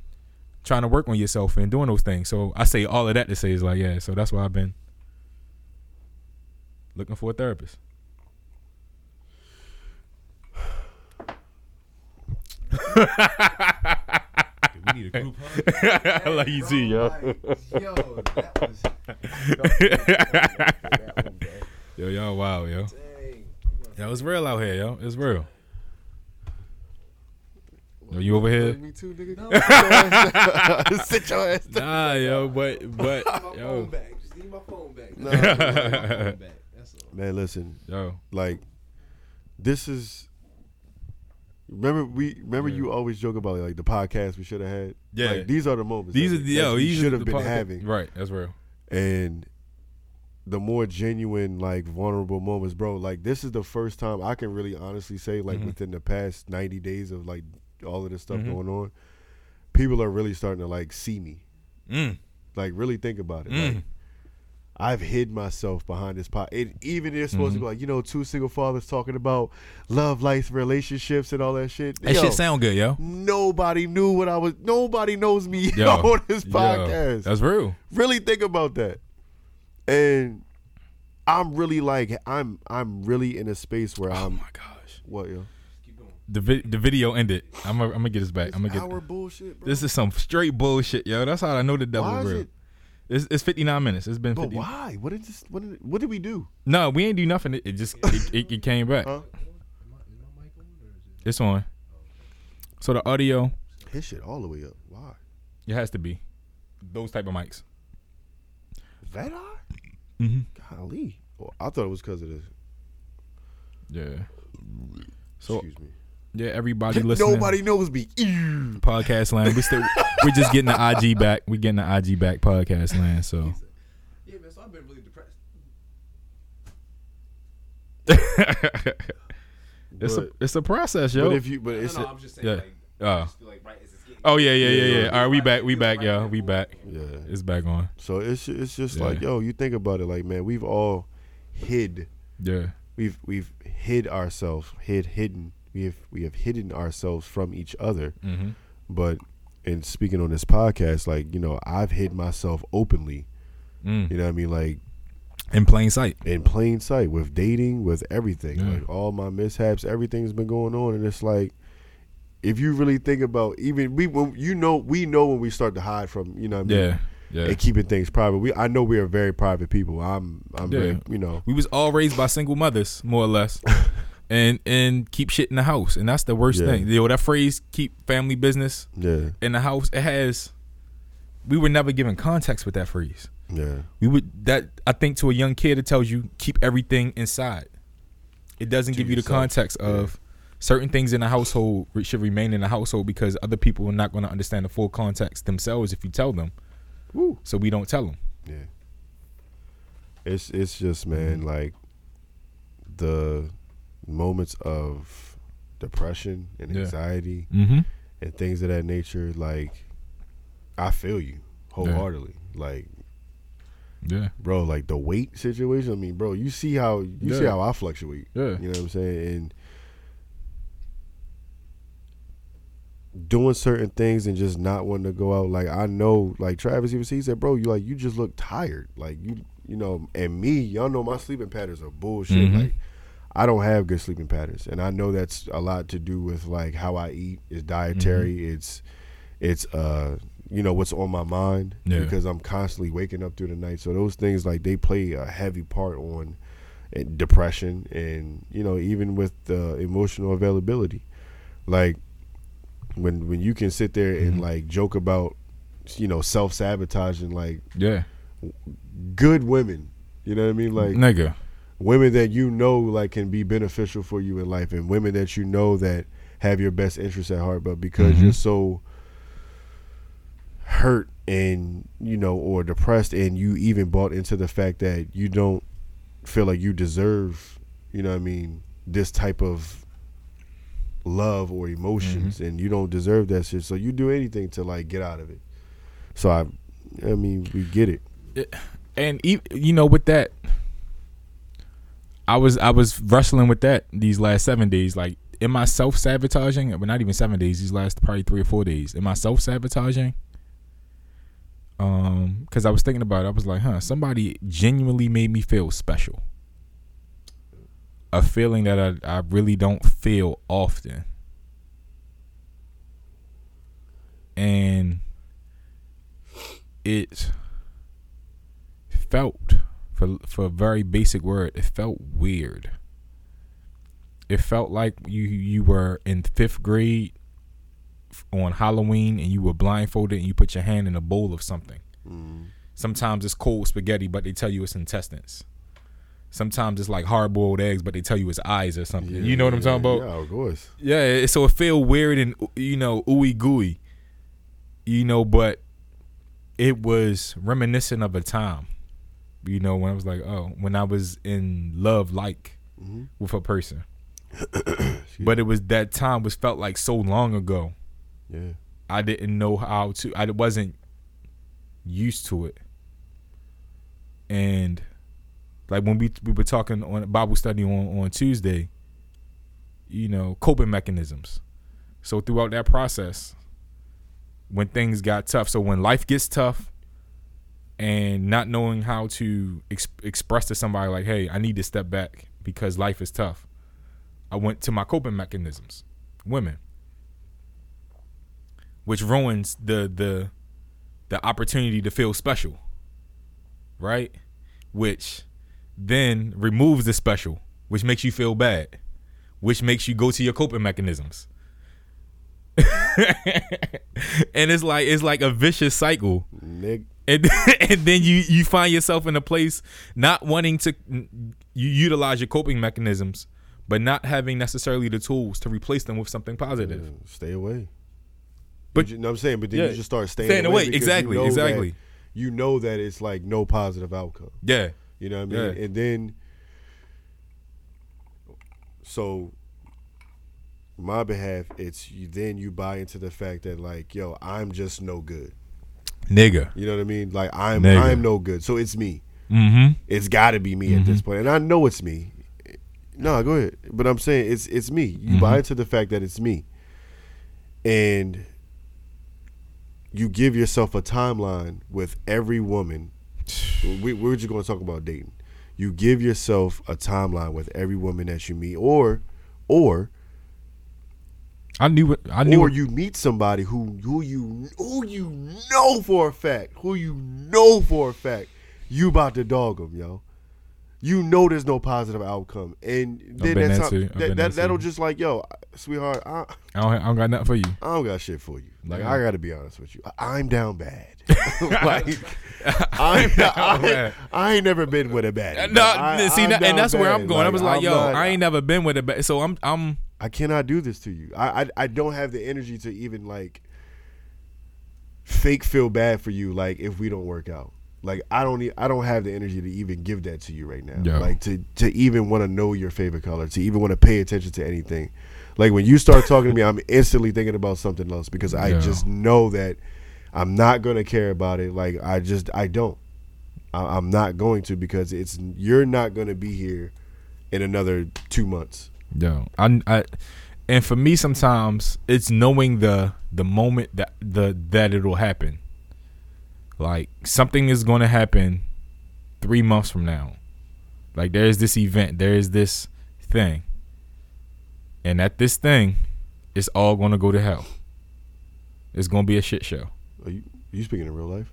trying to work on yourself and doing those things. So I say all of that to say is like yeah. So that's why I've been looking for a therapist. we need a group hug. (laughs) I like you too, yo. Yo, that was. (laughs) Yo, y'all, wow, yo. Yo, it's real out here, yo. It's real. Yo, you over here? Me too, nigga. (laughs) Sit your ass down. Nah, yo, but but (laughs) yo, my phone back. Nah. My phone back. That's all. Man, listen, Yo, like this is. Remember we remember Yeah. you always joke about like the podcast we should have had. Yeah. like, these are the moments. these are the yo. we These should have been podcast- having, Right, that's real. and the more genuine, like vulnerable moments, bro. Like this is the first time I can really honestly say, like Mhm. within the past ninety days of like all of this stuff Mhm. going on, people are really starting to like see me. Mm. Like really think about it. Mm. Like I've hid myself behind this pot. It even it's supposed to Mm-hmm. be like you know two single fathers talking about love, life, relationships, and all that shit. That Yo, shit sound good, yo. Nobody knew what I was. Nobody knows me (laughs) Yo, on this yo, podcast. That's real. really think about that. And I'm really like I'm I'm really in a space where Oh I'm my gosh. what yo. The vi- the video ended. I'm gonna I'm gonna get this back. I'm gonna hour get. bullshit, bro. This is some straight bullshit, yo. That's how I know the devil why is real. it? It's, it's 59 minutes. It's been But 50. why? What did this? What did, what did we do? No, we ain't do nothing. It, it just it, it, it came back. Huh? Am I, is my mic on or is it? It's on. So the audio, His shit all the way up. Why? it has to be those type of mics. That eye? Mm-hmm. Golly. Well, I thought it was because of this. Yeah. So Excuse me. yeah, everybody (laughs) listening. Nobody knows me. Ew. podcast land. We still we're just getting the IG (laughs) back. We're getting the IG back podcast land. So Yeah, man. So I've been really depressed. (laughs) it's a it's a process, yo. But if you, but it's no, a- I'm just saying. yeah. Like, just like right as it's getting. Oh yeah, yeah, yeah, Yeah. All right, we back, we back, yo. We back. yeah. It's back on. So it's it's just Yeah. like yo, you think about it, like man, we've all hid, Yeah. we've we've hid ourselves, hid hidden, we have we have hidden ourselves from each other. Mm-hmm. But in speaking on this podcast, like you know, I've hid myself openly. Mm. You know what I mean, like In plain sight. in plain sight with dating, with everything, Yeah. like all my mishaps, everything's been going on, and it's like. If you really think about even we when you know we know when we start to hide from you know what I mean Yeah. Yeah. and keeping things private. We I know we are very private people. I'm I'm Yeah. very you know We was all raised by single mothers, more or less. (laughs) and and keep shit in the house. And that's the worst Yeah. thing. Yo, that phrase keep family business yeah in the house, it has we were never given context with that phrase. yeah We would that I think to a young kid it tells you keep everything inside. It doesn't To give you the yourself, context of certain things in the household should remain in the household because other people are not going to understand the full context themselves if you tell them. Woo. So we don't tell them. yeah. It's it's just man Mm-hmm. like the moments of depression and Yeah. anxiety Mm-hmm. and things of that nature. Like I feel you wholeheartedly. Like Yeah. bro, like the weight situation. I mean, bro, you see how you see how I fluctuate. Yeah. You know what I'm saying? And doing certain things and just not wanting to go out. Like I know, like Travis even said, he said, "Bro, you like you just look tired. Like you, you know." And me, y'all know my sleeping patterns are bullshit. Mhm. Like I don't have good sleeping patterns, and I know that's a lot to do with like how I eat. It's dietary. Mm-hmm. It's it's uh you know what's on my mind Yeah. because I'm constantly waking up through the night. So those things like they play a heavy part on uh, depression and you know even with the emotional availability. Like when when you can sit there and Mhm. like joke about you know self sabotaging like Yeah. good women. You know what I mean? Like Nigga. women that you know like can be beneficial for you in life and women that you know that have your best interests at heart but because Mhm. you're so hurt and you know or depressed and you even bought into the fact that you don't feel like you deserve you know what I mean this type of love or emotions and you don't deserve that shit. So you do anything to like get out of it. So I I mean we get it. And you know with that i was i was wrestling with that these last seven days. Like am i self-sabotaging? But not even seven days these last probably three or four days. Am i self-sabotaging? Um because i was thinking about it. I was like huh somebody genuinely made me feel special a feeling that i, I really don't feel often. And it felt for for a very basic word it felt weird. It felt like you you were in fifth grade on halloween and you were blindfolded and you put your hand in a bowl of something. Mm. Sometimes it's cold spaghetti, but they tell you it's intestines. Sometimes it's like hard boiled eggs, but they tell you it's eyes or something. you know what I'm talking about? Yeah, of course. Yeah, it- so it feel weird and you know ooey gooey, you know, but it was reminiscent of a time, you know, when I was like, oh, when I was in love, like Mhm. with a person, (coughs) but it was that time was felt like so long ago. Yeah. I didn't know how to. I wasn't used to it, and like when we we were talking on Bible study on on Tuesday, you know, coping mechanisms. So throughout that process, when things got tough, so when life gets tough, and not knowing how to ex- express to somebody like, "Hey, I need to step back because life is tough," I went to my coping mechanisms, women which ruins the the the opportunity to feel special right which then removes the special which makes you feel bad which makes you go to your coping mechanisms (laughs) and it's like it's like a vicious cycle Nick. and (laughs) and then you you find yourself in a place not wanting to you utilize your coping mechanisms but not having necessarily the tools to replace them with something positive Yeah, stay away. But- you know what I'm saying, but then Yeah. you just start staying, Staying away, because exactly, you know exactly. That, you know that it's like no positive outcome. yeah You know what I mean? Yeah. And then, so my behalf, it's you. Then you buy into the fact that like, yo, I'm just no good. nigga You know what I mean? Like I'm, Nigga. I'm no good. So it's me. mm-hmm It's got to be me at this point, and I know it's me. No, go ahead. But I'm saying it's it's me. You buy into the fact that it's me, and you give yourself a timeline with every woman. We, we're just going to talk about dating. You give yourself a timeline with every woman that you meet, or, or, I knew it. I knew or it. you meet somebody who who you who you know for a fact, who you know for a fact, you about to dog them, yo. You know there's no positive outcome, and then that's there how, that, that, that will just like yo, sweetheart, I, I don't, I don't got nothing for you. I don't got shit for you. Like Yeah. I got to be honest with you, I- I'm down bad. (laughs) like I'm not, I, bad. (laughs) I ain't never been with a bad. No, I, see, and that's where. I'm going. I was like, I'm yo, not- I ain't never been with a bad. so I'm, I'm, I cannot do this to you. I, I I don't have the energy to even like fake feel bad for you. Like if we don't work out, like I don't I don't have the energy to even give that to you right now. Yo. Like to to even want to know your favorite color, to even want to pay attention to anything. Like when you start talking to me, I'm instantly thinking about something else because I Yo. just know that I'm not gonna care about it. Like I just I don't. I, I'm not going to because it's you're not gonna be here in another two months. yo, I, I, and for me, sometimes it's knowing the the moment that the that it'll happen. Like something is going to happen three months from now. Like there's this event, there's this thing, and at this thing, it's all going to go to hell. It's going to be a shit show. Are you are you speaking in real life?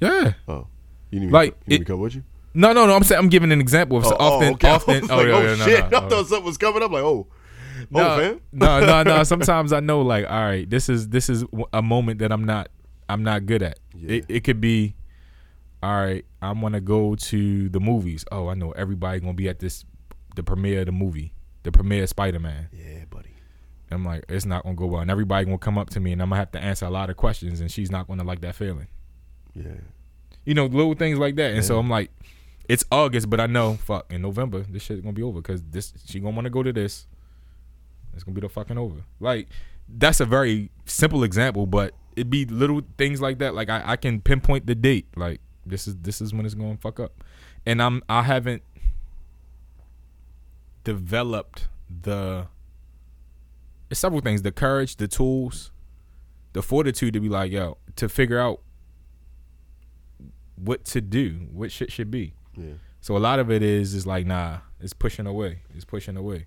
Yeah. Oh, you need me, Like, to, you need me it- to come with you? No, no, no. I'm saying I'm giving an example of oh, so oh, often, okay. (laughs) I often. was Oh, yeah, oh yeah, no, shit! no, I no. thought something was coming up. Like, oh, oh no, oh, no, no, no. (laughs) Sometimes I know, like, all right, this is this is a moment that I'm not, I'm not good at. Yeah. It, it could be, all right, I'm gonna go to the movies. Oh, I know everybody gonna be at this, the premiere of the movie, the premiere of Spider Man. Yeah, buddy. I'm like, it's not gonna go well, and everybody gonna come up to me, and I'm gonna have to answer a lot of questions, and she's not gonna like that feeling. Yeah, You know, little things like that. And so I'm like, it's August, but I know, fuck, in November, this shit's gonna be over because this she gonna want to go to this. It's gonna be the fucking over. Like that's a very simple example, but it be little things like that. Like I, I can pinpoint the date. Like this is this is when it's gonna fuck up, and I'm I haven't developed the. It's several things: the courage, the tools, the fortitude to be like, yo, to figure out what to do, what shit should be. yeah. So a lot of it is is like nah, it's pushing away. It's pushing away.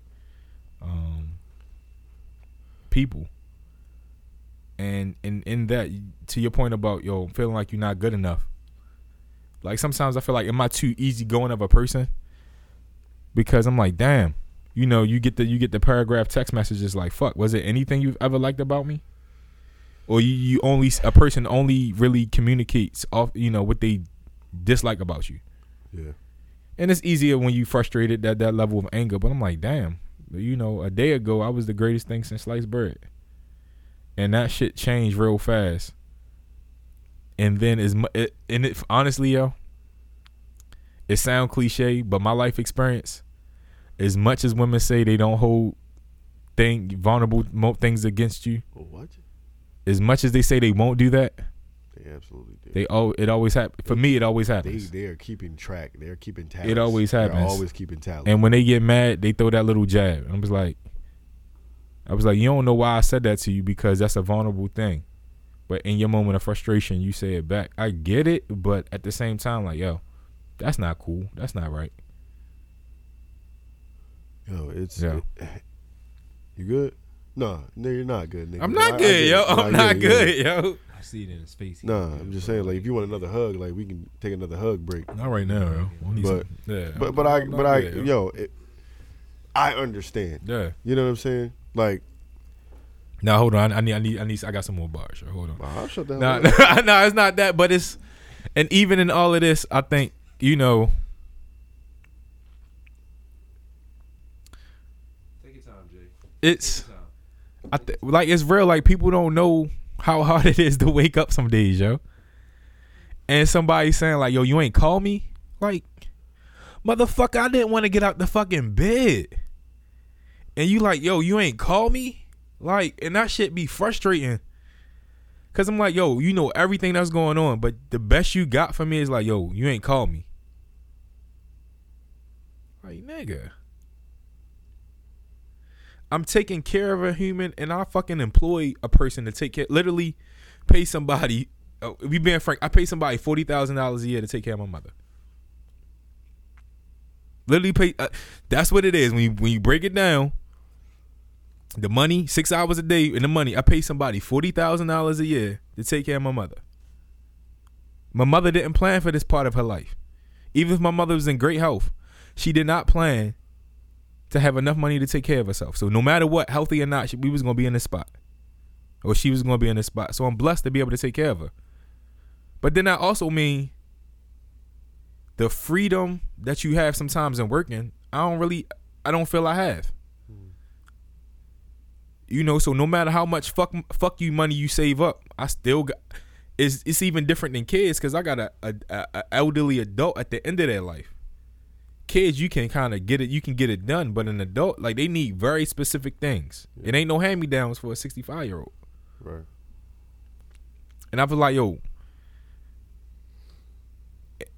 Um people. And in in that to your point about yo feeling like you're not good enough. Like sometimes I feel like am I too easygoing of a person? Because I'm like, damn, you know, you get the you get the paragraph text messages like, fuck, was it anything you've ever liked about me? Or you, you only a person only really communicates off, you know, what they dislike about you. Yeah. And it's easier when you frustrated at that level of anger. But I'm like, damn, you know, a day ago I was the greatest thing since sliced bread, and that shit changed real fast. And then as mu- it, and it honestly, yo, it sound cliche, but my life experience, as much as women say they don't hold thing vulnerable things against you, oh, what? as much as they say they won't do that, They absolutely did. they oh it always happens. For me, it always happens. they they are keeping track. They're keeping tabs. It always happens. They're always keeping tabs. And when they get mad, they throw that little jab. And I was like, I was like, you don't know why I said that to you because that's a vulnerable thing. But in your moment of frustration, you say it back. I get it, but at the same time, like, yo, that's not cool. That's not right. Yo, it's Yeah. it- you good? No, no, you're not good, nigga. I'm I- I not get good, it. yo. I'm yeah, not yeah. good, yo. I see it in his face. Nah, ain't I'm just saying, like, if you want another hug, like, we can take another hug break. Not right now, yo. But- yeah, But I'm- but I but not I good, yo, it, I understand. Yeah. You know what I'm saying? Like, Now hold on. I need. I need. I need. I got some more bars. Yo. Hold on. wow, I'll shut down. No, (laughs) no, it's not that. But it's, and even in all of this, I think you know, Take your time, Jay. it's. Time. I th- like it's real. Like people don't know how hard (laughs) it is to wake up some days, yo. And somebody saying like, "Yo, you ain't call me." Like, motherfucker, I didn't want to get out the fucking bed. And you like, "Yo, you ain't call me." Like, and that shit be frustrating. Cause I'm like, "Yo, you know everything that's going on, but the best you got for me is like, yo, you ain't call me." Like, nigga. I'm taking care of a human and I fucking employ a person to take care literally pay somebody oh, we being frank, I pay somebody forty thousand dollars a year to take care of my mother. Literally pay uh, that's what it is. When you when you break it down, the money, six hours a day and the money, I pay somebody forty thousand dollars a year to take care of my mother. My mother didn't plan for this part of her life. Even if my mother was in great health, she did not plan to have enough money to take care of herself. So no matter what, healthy or not, she, we was gonna be in this spot, or she was gonna be in this spot. So I'm blessed to be able to take care of her. But then I also mean the freedom that you have sometimes in working. I don't really, I don't feel I have. You know, so no matter how much fuck fuck you money you save up, I still got. It's it's even different than kids because I got a, a, a, elderly adult at the end of their life kids you can kind of get it you can get it done but an adult like they need very specific things it ain't no hand me downs for a 65 year old right. and i feel like yo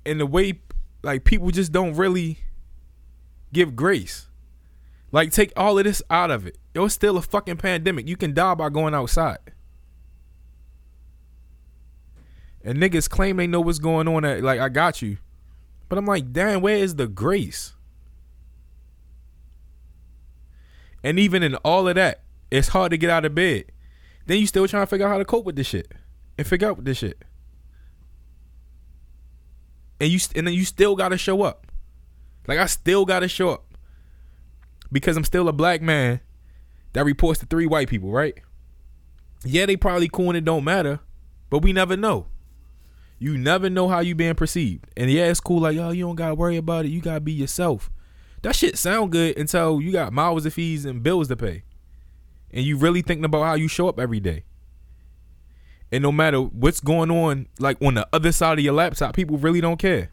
in the way like people just don't really give grace like take all of this out of it yo it's still a fucking pandemic. You can die by going outside. And niggas claim they know what's going on at, like i got you. But i'm like damn where is the grace? And even in all of that it's hard to get out of bed. Then you still trying to figure out how to cope with this shit and figure out with this shit. And you and then you still gotta show up. Like i still gotta show up because i'm still a black man that reports to three white people right yeah they probably cool and it don't matter but we never know you never know how you being perceived. And yeah, it's cool, like, oh, you don't gotta worry about it. You gotta be yourself. That shit sound good until you got miles of fees and bills to pay. And you really thinking about how you show up every day. And no matter what's going on, like on the other side of your laptop, people really don't care.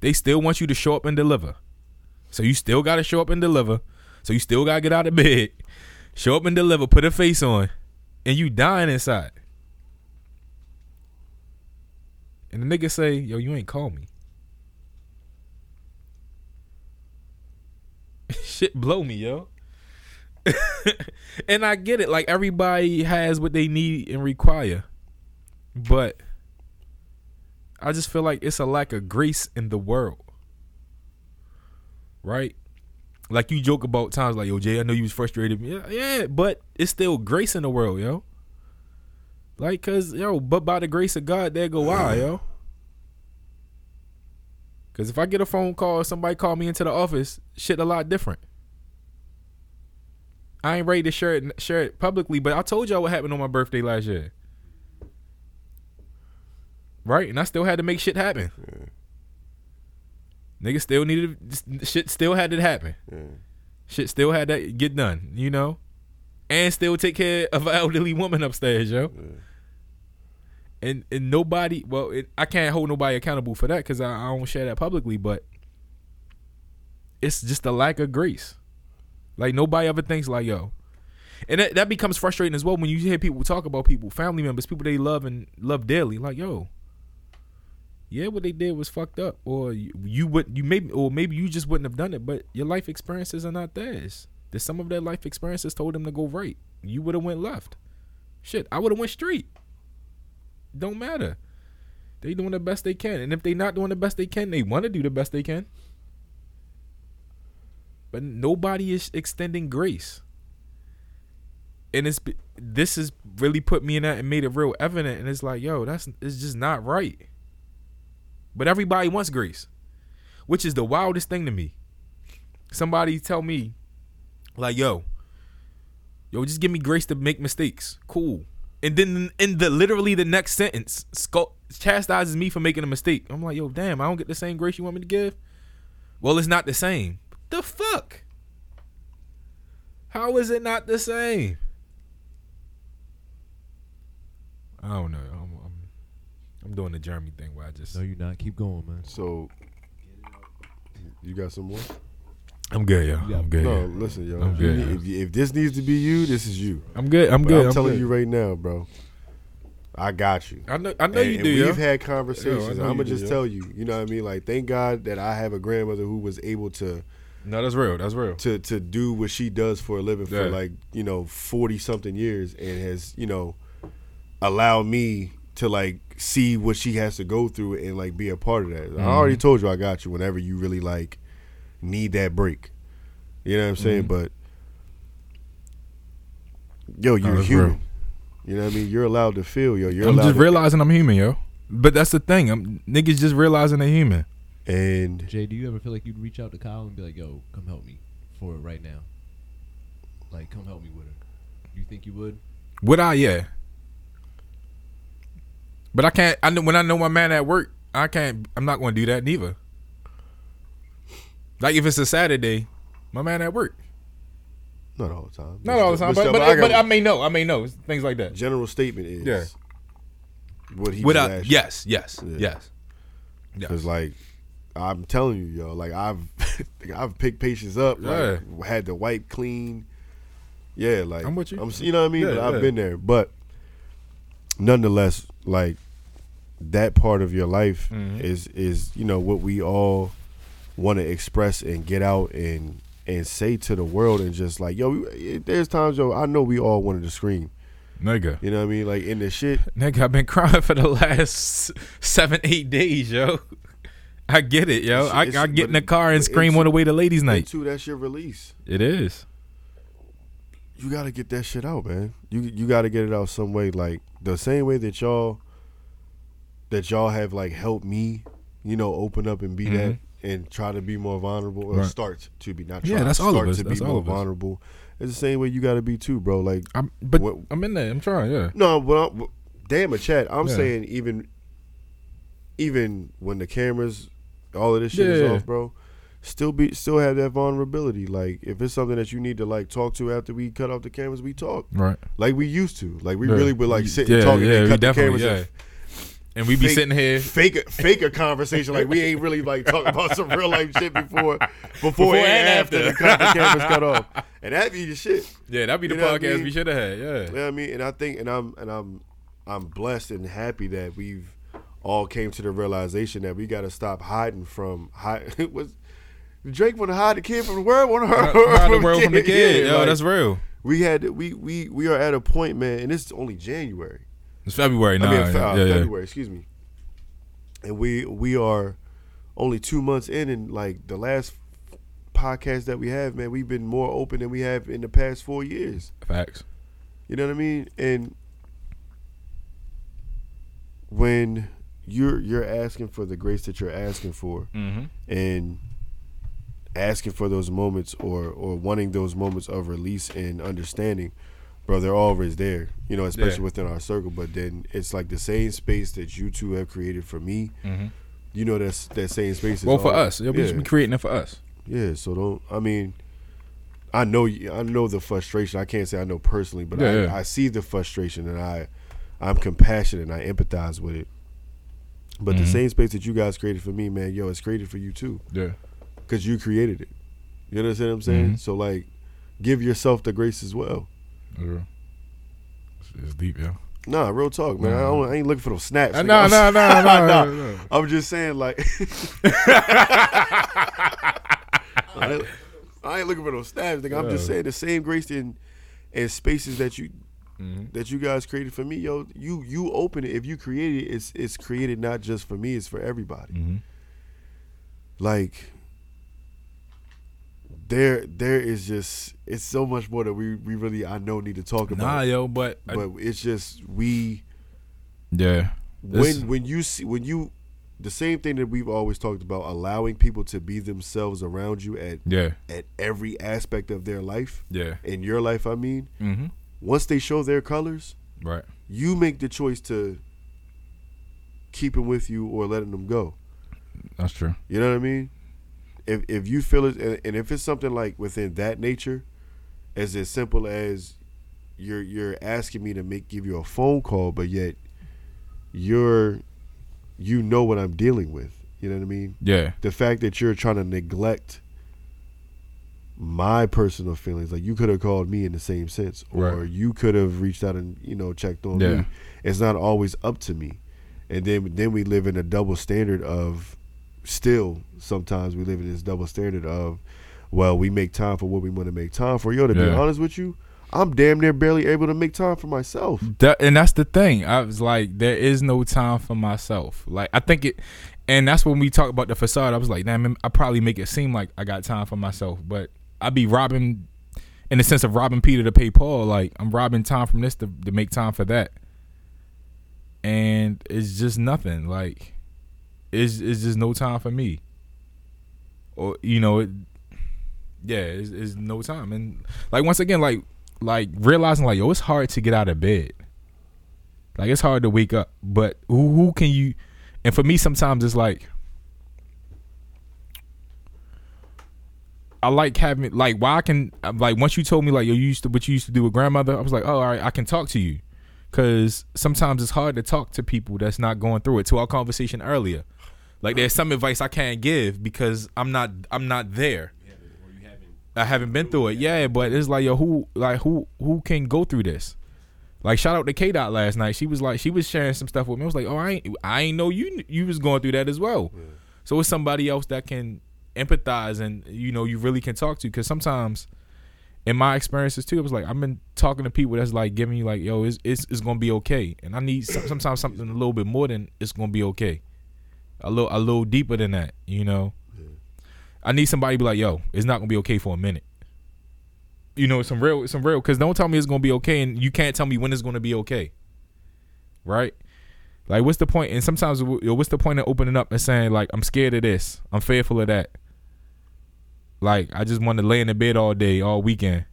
They still want you to show up and deliver. So you still gotta show up and deliver. So you still gotta get out of bed, show up and deliver, put a face on, and you dying inside. And the nigga say, yo, you ain't call me. (laughs) Shit blow me, yo. (laughs) and I get it. Like everybody has what they need and require. But I just feel like it's a lack of grace in the world. Right? Like you joke about times like, yo, Jay, I know you was frustrated. Yeah, yeah, but it's still grace in the world, yo. Like, cause yo, but by the grace of God, there go I, yo. Cause if I get a phone call, somebody call me into the office, shit a lot different. I ain't ready to share it share it publicly, but I told y'all what happened on my birthday last year. right? And I still had to make shit happen. Niggas still needed shit. Still had to happen. Shit still had to get done. You know, and still take care of an (laughs) elderly woman upstairs, yo. And and nobody, well, it, I can't hold nobody accountable for that because I, I don't share that publicly. But it's just a lack of grace. Like nobody ever thinks like yo, and that, that becomes frustrating as well when you hear people talk about people, family members, people they love and love dearly. Like yo, yeah, what they did was fucked up, or you, you would you maybe or maybe you just wouldn't have done it, but your life experiences are not theirs. There's some of their life experiences told them to go right. You would have went left. Shit, I would have went straight. Don't matter. They doing the best they can, and if they not doing the best they can, they want to do the best they can. But nobody is extending grace, and it's this has really put me in that and made it real evident. And it's like, yo, that's it's just not right. But everybody wants grace, which is the wildest thing to me. Somebody tell me, like, yo, yo, just give me grace to make mistakes. Cool. And then in the literally the next sentence, sco- chastises me for making a mistake. I'm like, yo, damn, I don't get the same grace you want me to give. Well, it's not the same. The fuck? How is it not the same? I don't know. I'm, I'm, I'm doing the Jeremy thing where I just No, you're not. Keep going, man. So you got some more? I'm good, yo. Yeah. I'm good. No, yo. listen, yo. I'm good, you- yeah. if, you- if this needs to be you, this is you. I'm good. I'm But good. I'm, I'm telling good. you right now, bro. I got you. I know. I know and, you and do, We've yo. had conversations. Yo, I and know I'm gonna do, just yo. tell you. You know what I mean? Like, thank God that I have a grandmother who was able to No, that's real. That's real. to to do what she does for a living for like you know forty something years, and has you know allowed me to like see what she has to go through and like be a part of that. I already Mm-hmm. told you I got you whenever you really like need that break. You know what I'm saying? Mhm. But yo, you're that's human. real. You know what I mean? You're allowed to feel, yo. You're I'm just to, realizing I'm human, yo. But that's the thing. I'm niggas just realizing they're human. and Jay, do you ever feel like you'd reach out to Kyle and be like, "Yo, come help me for it right now"? Like, come help me with her. You think you would? Would I? Yeah. But I can't. I know when I know my man at work, I can't. I'm not going to do that neither. Like if it's a Saturday, my man at work. not all the time. Not all the time, but still- but, I but I may know. I may know things like that. general statement is Yeah. what he Without was yes, yes, Yeah. yes, Because yes. like I'm telling you, yo, like I've (laughs) I've picked patients up, like had to wipe clean. Yeah, like I'm with you. I'm, you know what I mean. Yeah, I've been there, but nonetheless, like that part of your life Mhm. is is you know what we all want to express and get out and and say to the world and just like yo, we, there's times yo, I know we all wanted to scream. nigga, You know what I mean? Like in the shit, (laughs) nigga, I've been crying for the last seven, eight days, yo. I get it, yo. It's- I, it's- I get in the car and scream on the way to ladies' night. too, that's your release. It is. You got to get that shit out, man. You you got to get it out some way, like the same way that y'all that y'all have like helped me, you know, open up and be that and try to be more vulnerable or Mm-hmm. Right. start to be not. Yeah, try, that's all of start us. To That's be all more vulnerable. It's the same way you got to be too, bro. Like I'm, but What- I'm in there. I'm trying. Yeah. no, but I'm, damn it, Chad. I'm Yeah. saying even even when the cameras, all of this shit is Yeah. off, bro. Still be still have that vulnerability. Like if it's something that you need to like talk to after we cut off the cameras, we talk Right. like we used to. Like we Yeah. really would like sit and Yeah, talk and yeah, then we cut the cameras yeah. And we be Fake- sitting here. and fake fake a conversation like we ain't really like talking about some real life shit before before, Before and and after, after. the, the cameras cut off. (laughs) And that'd be the shit. Yeah, that'd be the You know what I podcast mean? we should have had. yeah You Yeah. know what I mean? And I think and I'm and I'm I'm blessed and happy that we've all came to the realization that we got to stop hiding from hide. (laughs) was Drake want to hide the kid from the world, want to hide, the world from the kid. (laughs) Yeah, Yo, like, that's real. we had we we we are at a point, man, and it's only January. It's February now. I mean, yeah, yeah. February, excuse me. And we we are only two months in, and like the last podcast that we have, man, we've been more open than we have in the past four years. Facts. You know what I mean? And when you're you're asking for the grace that you're asking for, Mm-hmm. and asking for those moments or or wanting those moments of release and understanding, bro, they're always there. You know, especially Yeah. within our circle. But then it's like the same space that you two have created for me. You know, that's that same space. is Well, for us, we yeah. be creating it for us. Yeah, so don't. I mean, I know you- I know the frustration. I can't say I know personally, but Yeah, I, yeah. I see the frustration and I I'm compassionate and I empathize with it. But the Mhm. same space that you guys created for me, man, yo, it's created for you too, Yeah. Because you created it. You understand what I'm saying? Mhm. So like, give yourself the grace as well. Yeah. It's, deep, yeah. Nah, real talk, man. I, don't, I ain't looking for those snaps. Uh, nigga. no, I'm- no, no, no, Nah. no, no. (laughs) I'm just saying, like, (laughs) I, ain't, I ain't looking for those snaps. Nigga. I'm just saying the same grace in and spaces that you Mhm. that you guys created for me, yo. You you open it. If you created it, it's it's created not just for me. It's for everybody. Mhm. Like there there is just it's so much more that we we really I know need to talk about. Nah, yo, but, I- but it's just we yeah, This- when when you see when you the same thing that we've always talked about allowing people to be themselves around you at yeah, at every aspect of their life yeah. in your life i mean Mm-hmm. once they show their colors Right. you make the choice to keep them with you or letting them go That's true. you know what i mean if if you feel it and, and if it's something like within that nature as as simple as you're you're asking me to make give you a phone call but yet you're you know what i'm dealing with you know what i mean Yeah. the fact that you're trying to neglect my personal feelings like you could have called me in the same sense or Right. you could have reached out and you know checked on Yeah. me it's not always up to me and then then we live in a double standard of still sometimes we live in this double standard of well we make time for what we want to make time for yo to be honest with you i'm damn near barely able to make time for myself That, and that's the thing. I was like, there is no time for myself. Like, I think it, and that's when we talk about the facade. I was like, damn, I probably make it seem like I got time for myself, but I'd be robbing, in the sense of robbing Peter to pay Paul. Like, I'm robbing time from this to, to make time for that, and it's just nothing. Like, it's it's just no time for me. Or you know, it, yeah, it's, it's no time. And like once again, like like realizing like yo, it's hard to get out of bed. Like it's hard to wake up, but who who can you? And for me, sometimes it's like I like having like why I can like once you told me like yo you used to what you used to do with grandmother, I was like oh all right I can talk to you, because sometimes it's hard to talk to people that's not going through it. To our conversation earlier, like there's some advice I can't give because I'm not I'm not there. I haven't been through it. Yeah, but it's like yo, who like who who can go through this? Like shout out to K Dot last night. She was like she was sharing some stuff with me. I was like, oh, I ain't I ain't know you you was going through that as well. So it's somebody else that can empathize and you know you really can talk to because sometimes in my experiences too, it was like I've been talking to people that's like giving you like, yo, it's it's, it's gonna be okay, and I need some, sometimes something a little bit more than it's gonna be okay, a little a little deeper than that, you know. I need somebody to be like, yo, it's not gonna be okay for a minute. You know, some real, some real. Because don't tell me it's gonna be okay, and you can't tell me when it's gonna be okay. Right? Like, what's the point? And sometimes, yo, what's the point of opening up and saying like, I'm scared of this, I'm fearful of that. Like, I just want to lay in the bed all day, all weekend,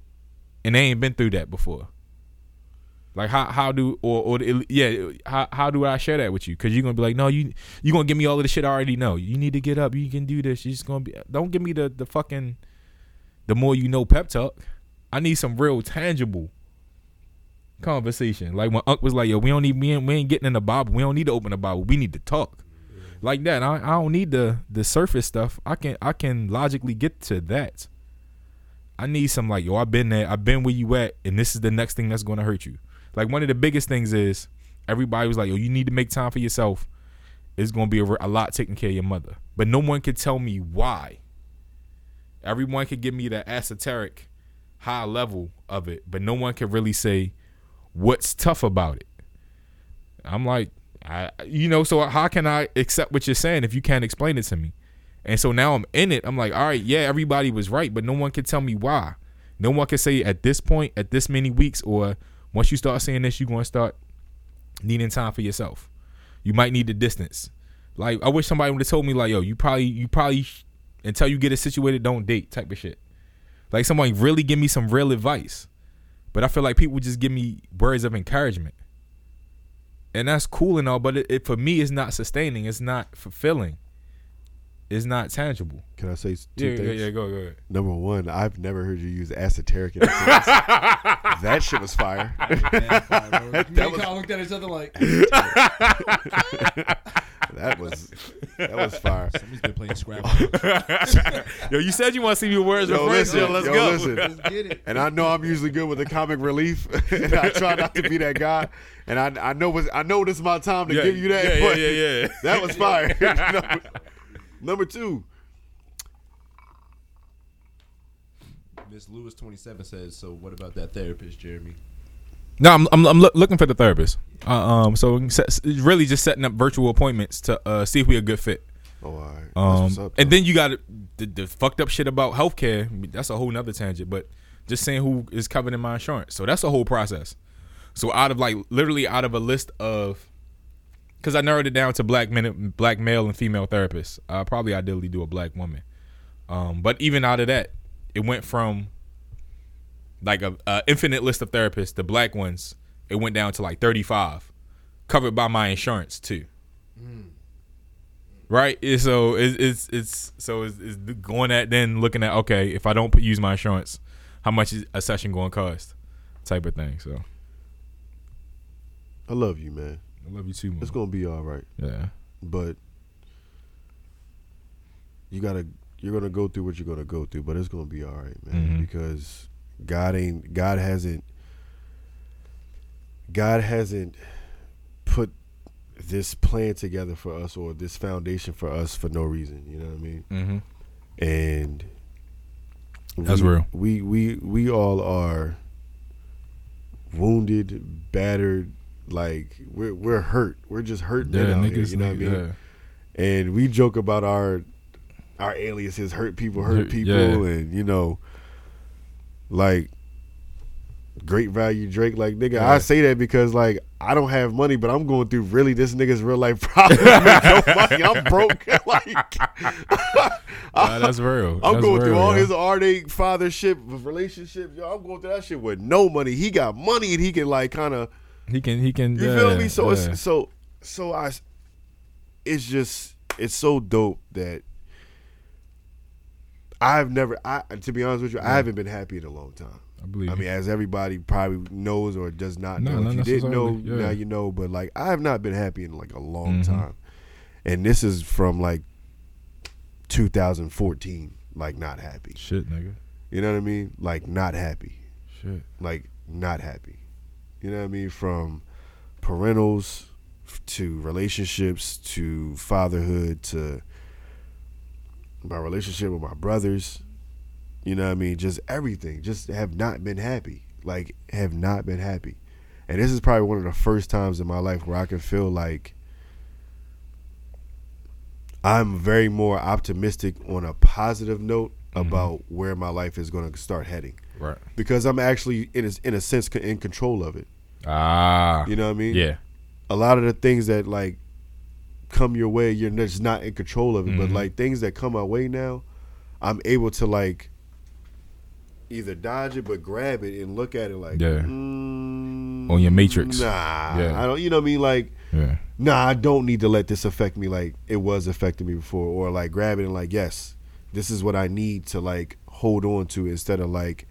and they ain't been through that before. Like how how do or or yeah how how do I share that with you? Because you're gonna be like, no, you you gonna give me all of the shit I already know. You need to get up. You can do this. You're just gonna be. Don't give me the the fucking the more you know pep talk. I need some real tangible conversation. Like when Unc was like, yo, we don't need we ain't, we ain't getting in the Bible. We don't need to open the Bible. We need to talk. Like that. I, I don't need the the surface stuff. I can I can logically get to that. I need some like, yo, I've been there. I've been where you at, and this is the next thing that's gonna hurt you. Like one of the biggest things is everybody was like, yo, you need to make time for yourself. It's gonna be a, a lot taking care of your mother, but no one could tell me why. Everyone could give me the esoteric high level of it, but no one could really say what's tough about it. I'm like, I, you know, so how can I accept what you're saying if you can't explain it to me? And so now I'm in it. I'm like, all right, yeah, everybody was right, but no one can tell me why. No one can say at this point, at this many weeks, or once you start saying this, you're going to start needing time for yourself. You might need the distance. Like I wish somebody would have told me like, yo, you probably, you probably, until you get it situated, don't date type of shit. Like somebody really give me some real advice. but I feel like people just give me words of encouragement, and that's cool and all. But it, it for me, it's not sustaining. It's not fulfilling. It's not tangible. Can I say two Yeah, yeah, things? yeah. Go, go ahead. Number one, I've never heard you use esoteric. in a sentence. (laughs) that shit was fire. (laughs) Bad fire, bro. (laughs) Me and was- Kyle looked at each other like that was that was fire. somebody's been playing Scrabble. Yo, you said you want to see me with words Yo, of friendship. listen, Let's yo, go. listen. Let's get it. And I know I'm usually good with the comic relief, and I try not to be that guy. And I I know what's- I know this is my time to Yeah, give you that. yeah, yeah, yeah, yeah. That was fire. number, number two, Miss Lewis twenty seven says. So what about that therapist, Jeremy? No, I'm I'm, I'm loo- looking for the therapist. Uh, um, so we set, really just setting up virtual appointments to uh, see if we a good fit. oh, all right. Um, up, and then you got the, the fucked up shit about healthcare. I mean, That's a whole nother tangent. But just saying who is covered in my insurance. So that's a whole process. So out of like literally out of a list of, because I narrowed it down to black men, black male and female therapists. I probably ideally do a black woman. Um, but even out of that, it went from like a, a infinite list of therapists, the black ones. It went down to like thirty five, covered by my insurance too right? It's- So it's it's, it's so it's, it's going at then looking at okay, if I don't use my insurance, how much is a session going to cost, type of thing. So I love you, man. I love you too, man. It's gonna be all right, Yeah, but you gotta you're gonna go through what you're gonna go through, but it's gonna be all right, man. Mhm. Because God ain't God hasn't God hasn't put this plan together for us or this foundation for us for no reason. You know what I mean? mm-hmm. and That's we, real. We we we all are wounded, battered, like we're we're hurt. We're just hurt yeah, niggas, here, you know what I mean? And we joke about our our aliases, hurt people, hurt people, yeah. and you know, like great value Drake. Like nigga, Yeah. I say that because like I don't have money, but I'm going through really this nigga's real life (laughs) problems. No (laughs) money. I'm broke. (laughs) like yeah. Nah, that's real. I'm That's going through all yo. his heartache, fathership, relationship. Yo, I'm going through that shit with no money. He got money and he can like kind of, He can he can. you yeah, feel me? So yeah. it's so so I, it's just it's so dope that I've never I to be honest with you, I haven't been happy in a long time. I believe. I mean, as everybody probably knows or does not No, know. not if you didn't know, yeah. now you know. But like, I have not been happy in like a long Mhm. time, and this is from like 2014. Like, not happy. shit, nigga. You know what I mean? Like, not happy. Shit. Like, not happy. You know what I mean? From parentals to relationships to fatherhood to my relationship with my brothers. You know what I mean? Just everything. Just have not been happy. Like, have not been happy. And this is probably one of the first times in my life where I can feel like I'm very more optimistic on a positive note mm-hmm. about where my life is going to start heading Right. because I'm actually in a, in a sense in control of it. Ah. You know what I mean? Yeah. A lot of the things that like come your way, you're just not in control of it. But Mhm. like things that come my way now, I'm able to like either dodge it but grab it and look at it like Yeah. mm, On your matrix. Nah, Yeah. I don't. You know what I mean? Like Yeah. nah, I don't need to let this affect me like it was affecting me before, or like grab it and like, yes, this is what I need to like hold on to instead of like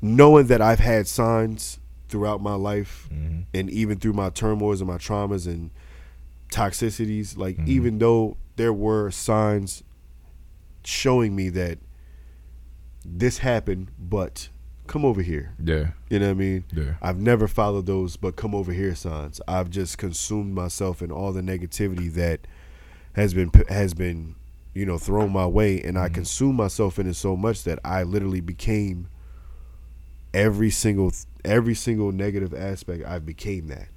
knowing that I've had signs throughout my life Mhm. and even through my turmoils and my traumas and toxicities, like Mhm. even though there were signs showing me that this happened, but come over here. Yeah. You know what I mean? Yeah. I've never followed those but come over here signs. I've just consumed myself in all the negativity that has been has been, you know, thrown my way and I consumed myself in it so much that I literally became every single every single negative aspect I've became that.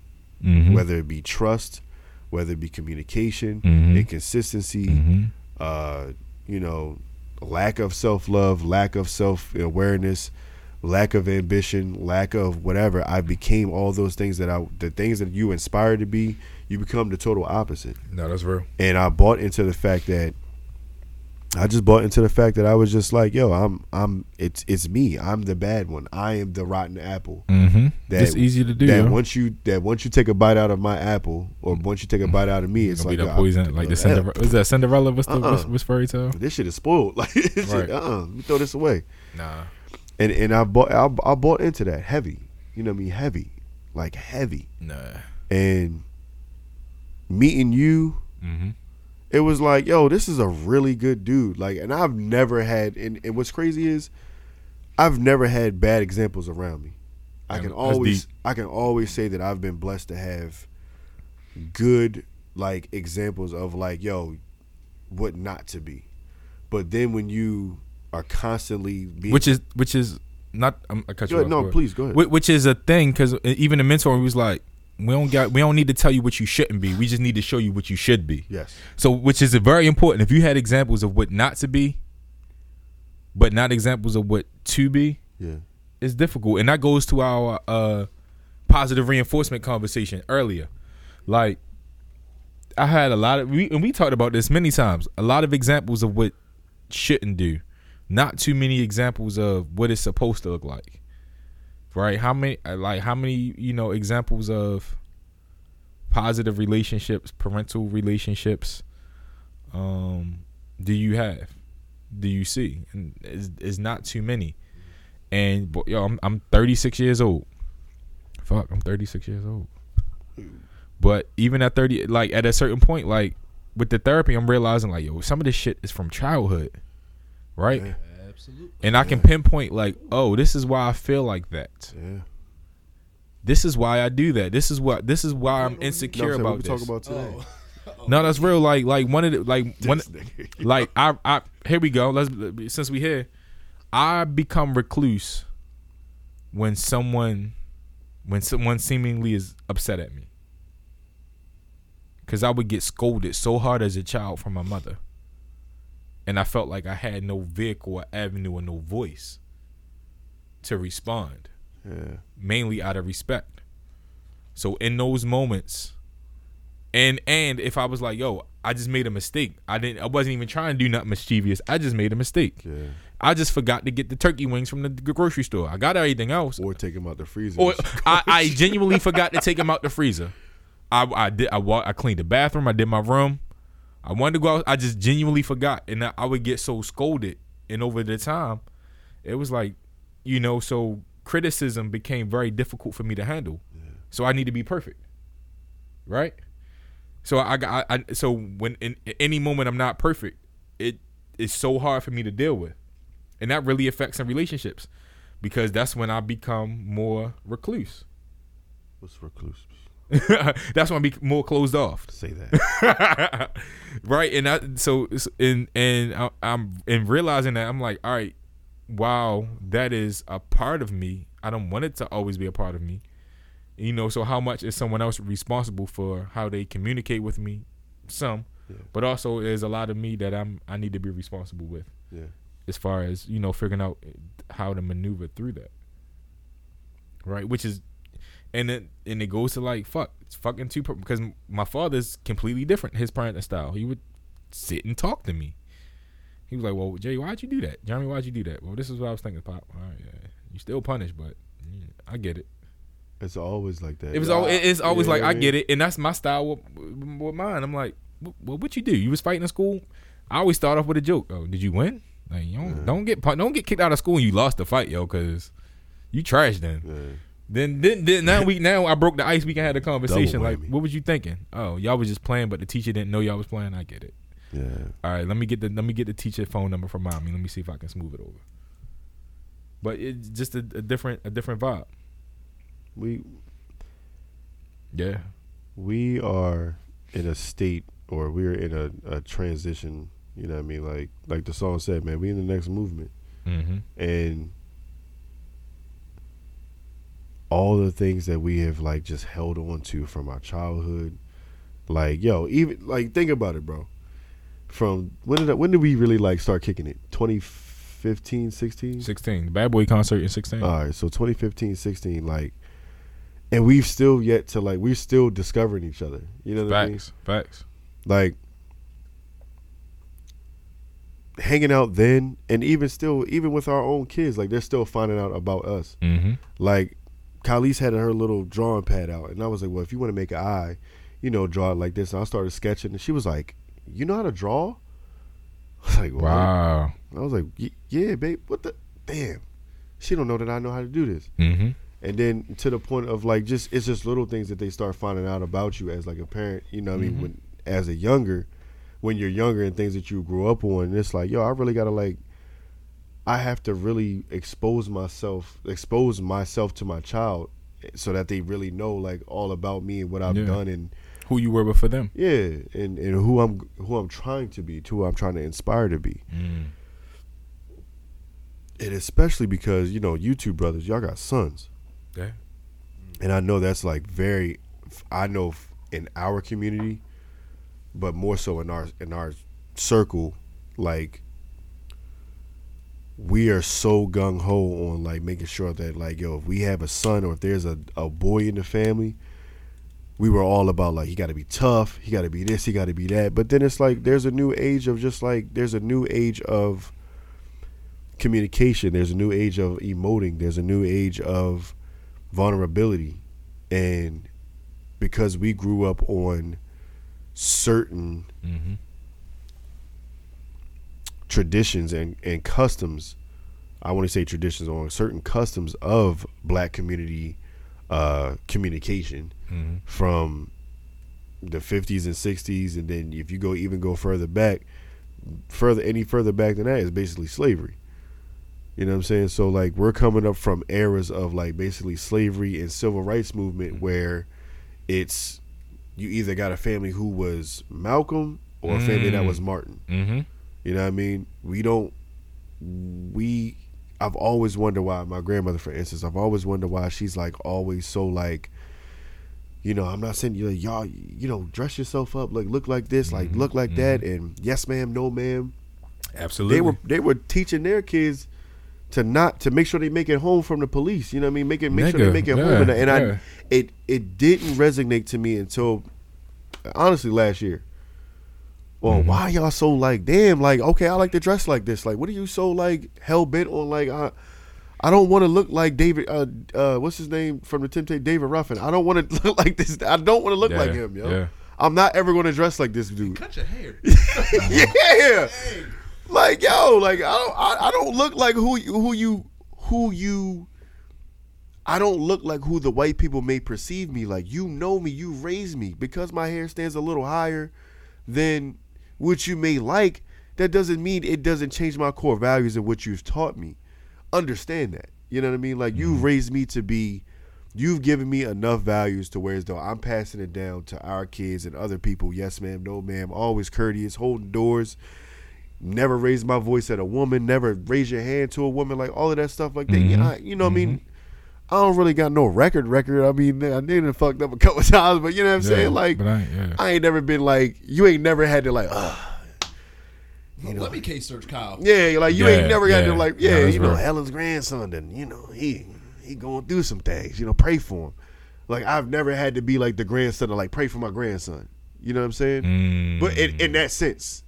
Mhm. Whether it be trust, whether it be communication, Mhm. inconsistency, Mhm. uh, you know, lack of self love, lack of self awareness, lack of ambition, lack of whatever. I became all those things that I, the things that you inspired to be, you become the total opposite. No, that's real. And I bought into the fact that I just bought into the fact that I was just like, yo, I'm I'm it's it's me. I'm the bad one. I am the rotten apple. Mm-hmm. That- it's easy to do. that yo. once you that once you take a bite out of my apple, or once you take a bite out of me, it's like that poison, I'm- like the (laughs) Cinderella. Was that Cinderella? What's the Uh-uh. what's, what's fairy tale? This shit is spoiled. (laughs) Like, Right. shit, uh-uh, let me throw this away. Nah. And and I bought I, I bought into that heavy. You know what I mean? Heavy, like heavy. Nah. And meeting you, Mm-hmm. It was like, yo, this is a really good dude. Like, and I've never had, and, and what's crazy is, I've never had bad examples around me. I can that's always, deep. I can always say that I've been blessed to have good, like examples of like, yo, what not to be. But then when you are constantly being, Which is which is not. Um, I cut you off. no, please go ahead. Whi- Which is a thing because even the mentor was like, we don't got, we don't need to tell you what you shouldn't be. We just need to show you what you should be. yes, So, which is very important. If you had examples of what not to be, but not examples of what to be, yeah, it's difficult. And that goes to our uh, positive reinforcement conversation earlier. Like, I had a lot of, we, and we talked about this many times. A lot of examples of what shouldn't do, not too many examples of what it's supposed to look like. Right? How many, uh, like, how many, you know, examples of positive relationships, parental relationships, um, do you have? Do you see? And it's, it's not too many. And yo, I'm I'm 36 years old. Fuck, I'm 36 years old. But even at 30, like at a certain point, like with the therapy, I'm realizing like, yo, some of this shit is from childhood, right? Yeah. Absolutely. And I can pinpoint like, oh, this is why I feel like that. yeah. This is why I do that. This is what. This is why I'm You know insecure what about saying? this. What we talk about today. Oh. (laughs) No, that's real. Like, like one of the like one. Nigga. like I, I here we go. Let's since we here, I become recluse when someone when someone seemingly is upset at me. Cause I would get scolded so hard as a child from my mother. And I felt like I had no vehicle or avenue or no voice to respond, yeah, mainly out of respect. So in those moments, and and if I was like, yo, I just made a mistake. I didn't I wasn't even trying to do nothing mischievous. I just made a mistake. yeah. I just forgot to get the turkey wings from the grocery store. I got everything else. Or take them out the freezer. Or (laughs) I, I genuinely forgot to take them out the freezer. I, I did I wa- I cleaned the bathroom. I did my room. I wanted to go out. I just genuinely forgot, and I, I would get so scolded. And over the time, it was like, you know, so criticism became very difficult for me to handle. So I need to be perfect, right? So I got I, I so when in, in any moment I'm not perfect, it is so hard for me to deal with, and that really affects in relationships because that's when I become more recluse. What's recluse? (laughs) that's when I be more closed off. Say that. (laughs) right and I, so and and I, i'm and realizing that i'm like all right wow that is a part of me i don't want it to always be a part of me you know so how much is someone else responsible for how they communicate with me some Yeah. but also there's a lot of me that i'm i need to be responsible with Yeah. as far as you know figuring out how to maneuver through that right which is and it and it goes to like fuck it's fucking two because my father's completely different his parenting style he would sit and talk to me he was like well jay why'd you do that jeremy why'd you do that well this is what i was thinking pop all right yeah you still punished but mm, i get it It's always like that. it was al- it- it's always Yeah, like I get it, and that's my style with, with mine. I'm like, well, what you do? You was fighting in school. I always start off with a joke. Oh, did you win? Like, you don't, don't get don't get kicked out of school and you lost the fight, yo, because you trash then. Yeah. Then, then, then now we (laughs) now I broke the ice. We can have a conversation. Like, what was you thinking? Oh, y'all was just playing, but the teacher didn't know y'all was playing. I get it. Yeah. All right, let me get the let me get the teacher phone number from mommy. Let me see if I can smooth it over. But it's just a, a different a different vibe. We Yeah. we are in a state or we're in a, a transition, you know what I mean? Like like the song said, man, we in the next movement. Mm-hmm. And all the things that we have like just held on to from our childhood. Like, yo, even like think about it, bro. From when did that, when did we really like start kicking it? 2015, 16? 16. The Bad Boy concert in 16. All right, so 2015, 16, like, and we've still yet to like, we're still discovering each other. You know what I mean? Facts. Facts. Like, hanging out then, and even still, even with our own kids, like they're still finding out about us. Mm-hmm. Like, Khalees had her little drawing pad out, and I was like, "Well, if you want to make an eye, you know, draw it like this." And I started sketching, and she was like, "You know how to draw?" (laughs) I was like, "What?" Wow. I was like, "Yeah, babe. What the damn?" She don't know that I know how to do this. Mm-hmm. And then to the point of like just it's just little things that they start finding out about you as like a parent. You know, what I mean, when as a younger, when you're younger and things that you grew up on, it's like, yo, I really gotta like, I have to really expose myself, expose myself to my child, so that they really know like all about me and what I've Yeah. done and Who you were before them. yeah, and and who I'm who I'm trying to be, to who I'm trying to inspire to be. Mm. And especially because you know, you two brothers, y'all got sons. Yeah. and I know that's like very, I know in our community, but more so in our in our circle, like we are so gung ho on like making sure that like yo, if we have a son or if there's a, a boy in the family, we were all about like he got to be tough, he got to be this, he got to be that. But then it's like there's a new age of just like there's a new age of communication. There's a new age of emoting. There's a new age of vulnerability and because we grew up on certain Mm-hmm. Traditions and, and customs i want to say traditions on certain customs of black community uh, communication Mm-hmm. from the 50s and 60s and then if you go even go further back further any further back than that is basically slavery you know what i'm saying so like we're coming up from eras of like basically slavery and civil rights movement where it's you either got a family who was malcolm or a family that Mm. was martin Mm-hmm. You know what i mean we don't we i've always wondered why my grandmother for instance i've always wondered why she's like always so like you know, I'm not saying you like, y'all, you know, dress yourself up, like look like this, like Mhm, look like that, and yes, ma'am, no, ma'am. Absolutely. They were they were teaching their kids to not to make sure they make it home from the police. You know what I mean? Make it make sure they make it yeah, home, and, and yeah. I it it didn't resonate to me until honestly last year. Well, Mhm. why y'all so like damn like okay I like to dress like this like what are you so like hell bent on like I I don't want to look like David uh uh what's his name from the Temptation David Ruffin I don't want to (laughs) look like this I don't want to look Yeah, like him yo yeah. I'm not ever going to dress like this dude Cut your hair. (laughs) yeah like yo like I don't I, I don't look like who you who you who you I don't look like who the white people may perceive me like. You know me, you raised me. Because my hair stands a little higher than what you may like, that doesn't mean it doesn't change my core values and what you've taught me. Understand that. You know what I mean? Like you've raised me to be you've given me enough values to where as though I'm passing it down to our kids and other people. Yes, ma'am, no ma'am, always courteous, holding doors, never raise my voice at a woman, never raise your hand to a woman, like all of that stuff like that. Mhm. Yeah, I, you know what I mean? I don't really got no record record. I mean, I did it fucked up a couple (laughs) times, but you know what I'm Yeah, saying? Like but I, yeah. I ain't never been like you ain't never had to like uh You know, Let me case search Kyle. yeah, like you Yeah, ain't never got to yeah. like Yeah, yeah, you know, real. Helen's grandson then, you know, he he going through some things, you know, pray for him. Like I've never had to be like the grandson to like pray for my grandson. You know what I'm saying? Mm. But in, in that sense,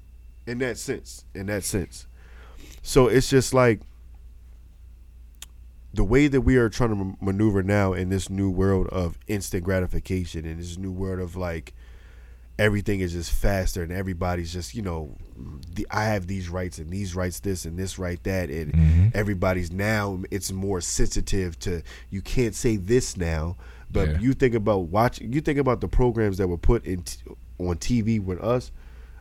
in that sense, in that sense. So it's just like the way that we are trying to maneuver now in this new world of instant gratification and this new world of like everything is just faster and everybody's just you know the, I have these rights and these rights this and this right that and Mhm. everybody's now it's more sensitive to you can't say this now but Yeah. you think about watching you think about the programs that were put in t- on TV with us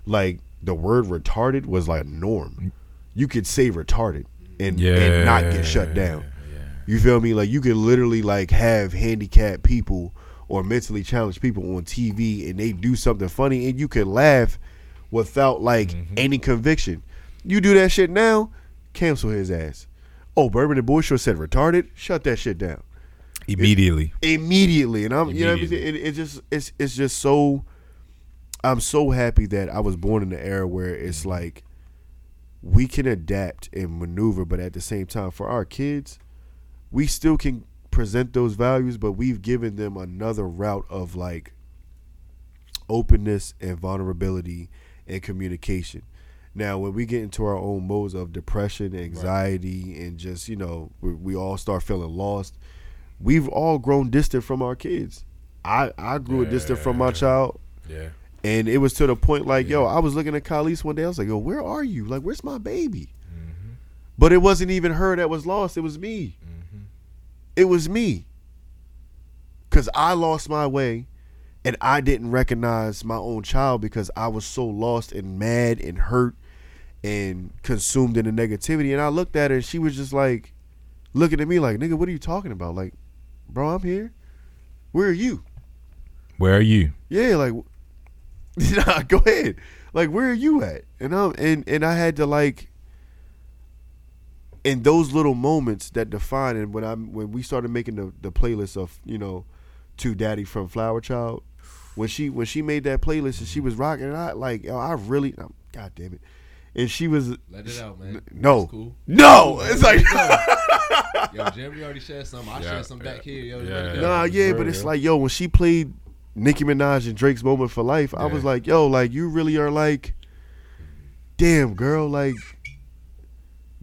like the word retarded was like a norm you could say retarded and, and not get shut down you feel me? Like you could literally like have handicapped people or mentally challenged people on TV and they do something funny and you can laugh without like Mm-hmm. any conviction. You do that shit now, cancel his ass. Oh, Bourbon and Bush said retarded. Shut that shit down Immediately. immediately. And I'm, you know, what I'm saying? it, it just it's it's just so. I'm so happy that I was born in the era where it's like we can adapt and maneuver, but at the same time, for our kids, we still can present those values, but we've given them another route of like openness and vulnerability and communication. Now, when we get into our own modes of depression, anxiety, and just you know, we, we all start feeling lost. We've all grown distant from our kids. I I grew distant from my Yeah. child, Yeah. and it was to the point like, yo, I was looking at Khalees one day. I was like, yo, where are you? Like, where's my baby? Mm-hmm. But it wasn't even her that was lost. It was me. It was me. Cause I lost my way, and I didn't recognize my own child because I was so lost and mad and hurt and consumed in the negativity. And I looked at her, and she was just like, looking at me like, nigga, what are you talking about? Like, bro, I'm here. Where are you? Where are you? Yeah, like (laughs) nah, go ahead. Like where are you at? And um and and I had to like in those little moments that define and when I when we started making the, the playlist of, you know, to Daddy from Flower Child, when she when she made that playlist and she was rocking it, I like yo, I really um, God damn it. And she was Let it out, man. no. Cool. No. It's like (laughs) Yo, Jeremy already shared some. I Yeah, shared some back yeah, here. Yo, yeah. let it. Nah, yeah, real, but it's yo. like, yo, when she played Nicki Minaj and Drake's Moment for Life, I was like, yo, like you really are like, damn, girl, like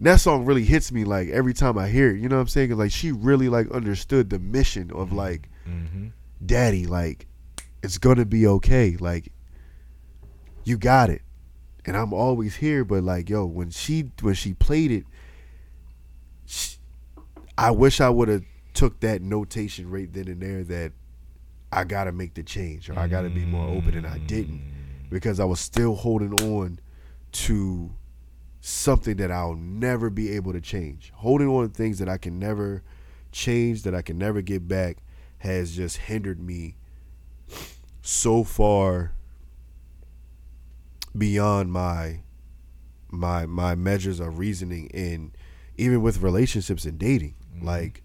that song really hits me like every time I hear it. You know what I'm saying? 'Cause, like she really like understood the mission of like, Mm-hmm. daddy, like it's gonna be okay. Like you got it, and I'm always here. But like, yo, when she when she played it, sh I wish I would have took that notation right then and there that I gotta make the change or I gotta be more open, and I didn't because I was still holding on to something that I'll never be able to change. Holding on to things that I can never change, that I can never get back, has just hindered me so far beyond my my my measures of reasoning in even with relationships and dating. Like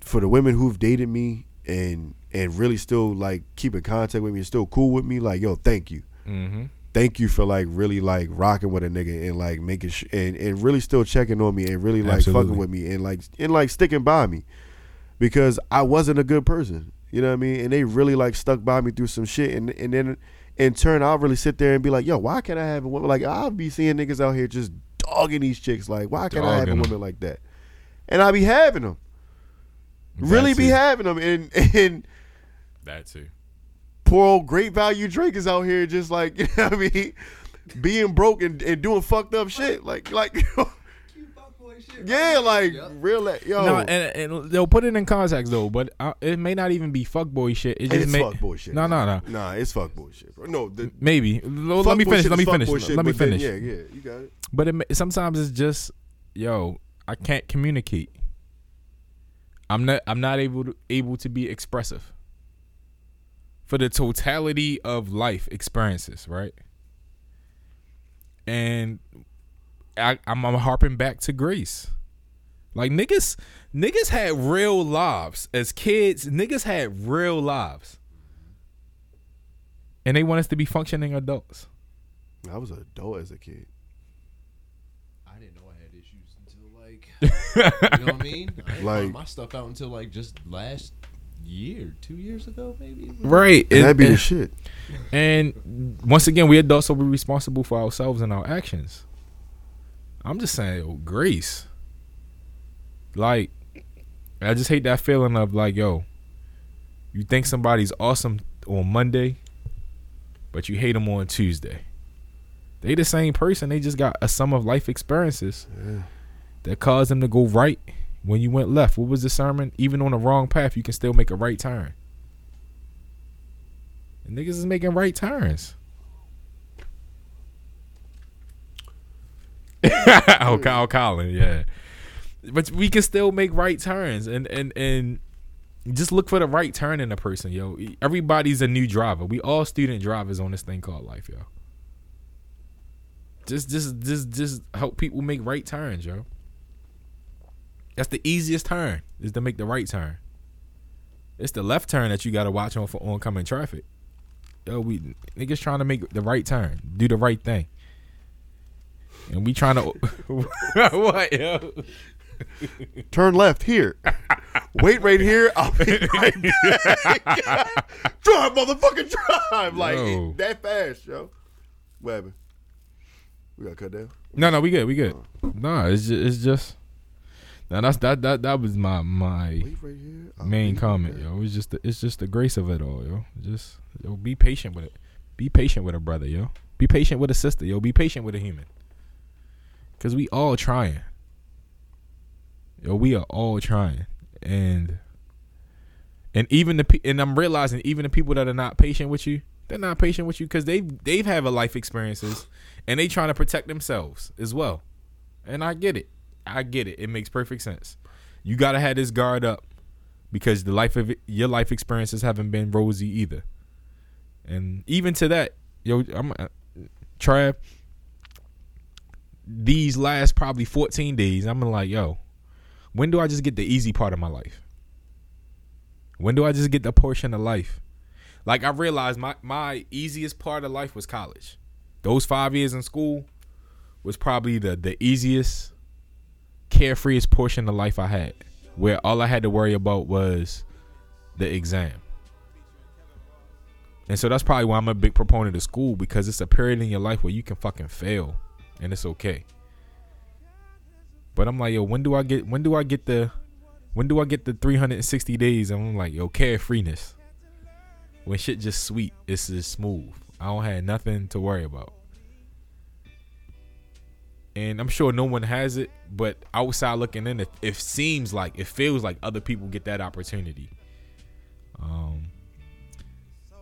for the women who've dated me and and really still like keep in contact with me and still cool with me, like yo, thank you Mm-hmm. Thank you for like really like rocking with a nigga and like making sh- and, and really still checking on me and really like Absolutely. fucking with me and like and like sticking by me because I wasn't a good person. You know what I mean? And they really like stuck by me through some shit and and then in turn I'll really sit there and be like, yo, why can't I have a woman like I'll be seeing niggas out here just dogging these chicks like why can't I have a Dogging woman like that? And I'll be having them. Really be having them and (laughs) and That too. Poor old great value Drake is out here just like (laughs) you know what I mean, being broke and, and doing fucked up shit. Like like (laughs) yeah, like real yo. No, and, and they'll put it in context though, but uh, it may not even be fuckboy shit. It just it's may, fuck bullshit. No, no, no. Nah, it's fuck bullshit, bro. No, the Maybe. L- fuck let me finish. Let me finish. bullshit, Let me but then, finish. yeah, yeah, you got it. But it, sometimes it's just, yo, I can't communicate. I'm not. I'm not able to able to be expressive. For the totality of life experiences, right? And I, I'm, I'm harping back to Greece. Like niggas, niggas had real lives as kids. Niggas had real lives, and they want us to be functioning adults. I was an adult as a kid. I didn't know I had issues until like, you know what I mean? I didn't Like- my stuff out until like just last year, two years ago, maybe. Right. And that'd be and- the shit. And once again, we adults will be responsible for ourselves and our actions. I'm just saying, yo, grace. Like, I just hate that feeling of like, yo, you think somebody's awesome on Monday, but you hate them on Tuesday. They the same person. They just got a sum of life experiences that caused them to go right when you went left. What was the sermon? Even on the wrong path, you can still make a right turn. And niggas is making right turns. (laughs) oh, Kyle Colin, yeah. But we can still make right turns and and and just look for the right turn in a person, yo. Everybody's a new driver. We all student drivers on this thing called life, yo. Just just just just help people make right turns, yo. That's the easiest turn is to make the right turn. It's the left turn that you gotta watch on for oncoming traffic. Yo, we niggas trying to make the right turn, do the right thing, and we trying to (laughs) what yo? Turn left here. Wait right here. I'll be right (laughs) back. drive, motherfucking drive. Like Yo. that fast, yo. What happened? We got to cut down. No, no, we good, we good. Oh. No, it's just, it's just. Now that's that that that was my my right oh, main comment, yo. It's just the, it's just the grace of it all, yo. Just yo, be patient with it. Be patient with a brother, yo. Be patient with a sister, yo. Be patient with a human. Cause we all trying. Yo, we are all trying, and and even the and I'm realizing even the people that are not patient with you, they're not patient with you because they they've have a life experiences, and they trying to protect themselves as well. And I get it. I get it. It makes perfect sense. You gotta have this guard up because the life of it, your life experiences haven't been rosy either. And even to that, yo, I'm uh, Trav. These last probably 14 days, I'm like, yo, when do I just get the easy part of my life? When do I just get the portion of life? Like I realized my my easiest part of life was college. Those five years in school was probably the the easiest, carefreest portion of life I had, where all I had to worry about was the exam. And so that's probably why I'm a big proponent of school because it's a period in your life where you can fucking fail and it's okay. But I'm like, yo, when do I get when do I get the when do I get the 360 days? And I'm like, yo, carefreeness. When shit just sweet, it's just smooth. I don't have nothing to worry about. And I'm sure no one has it, but outside looking in, it, it seems like it feels like other people get that opportunity. Um,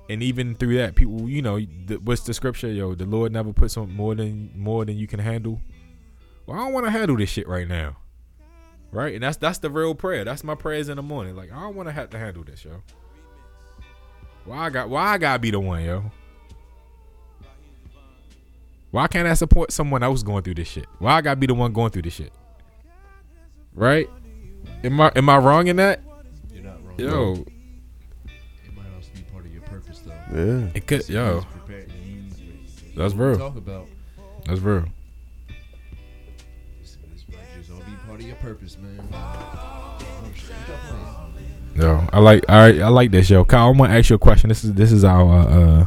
and even through that, people, you know, the, what's the scripture? Yo, the Lord never puts on more than more than you can handle. Well, I don't want to handle this shit right now, right? And that's that's the real prayer. That's my prayers in the morning. Like I don't want to have to handle this, yo. Why I got? Why I gotta be the one, yo? Why can't I support someone else going through this shit? Why I gotta be the one going through this shit? Right? Am I am I wrong in that? You're not wrong. Yo, It might also be part of your purpose, though. Yeah. it could. Yo, He's prepared you. That's what real. Talk about that's real. this, this might just all be part of your purpose, man. Shit, what y'all playing? Yo, I like. All right, I like this, yo. Kyle, I'm gonna ask you a question. This is this is our. uh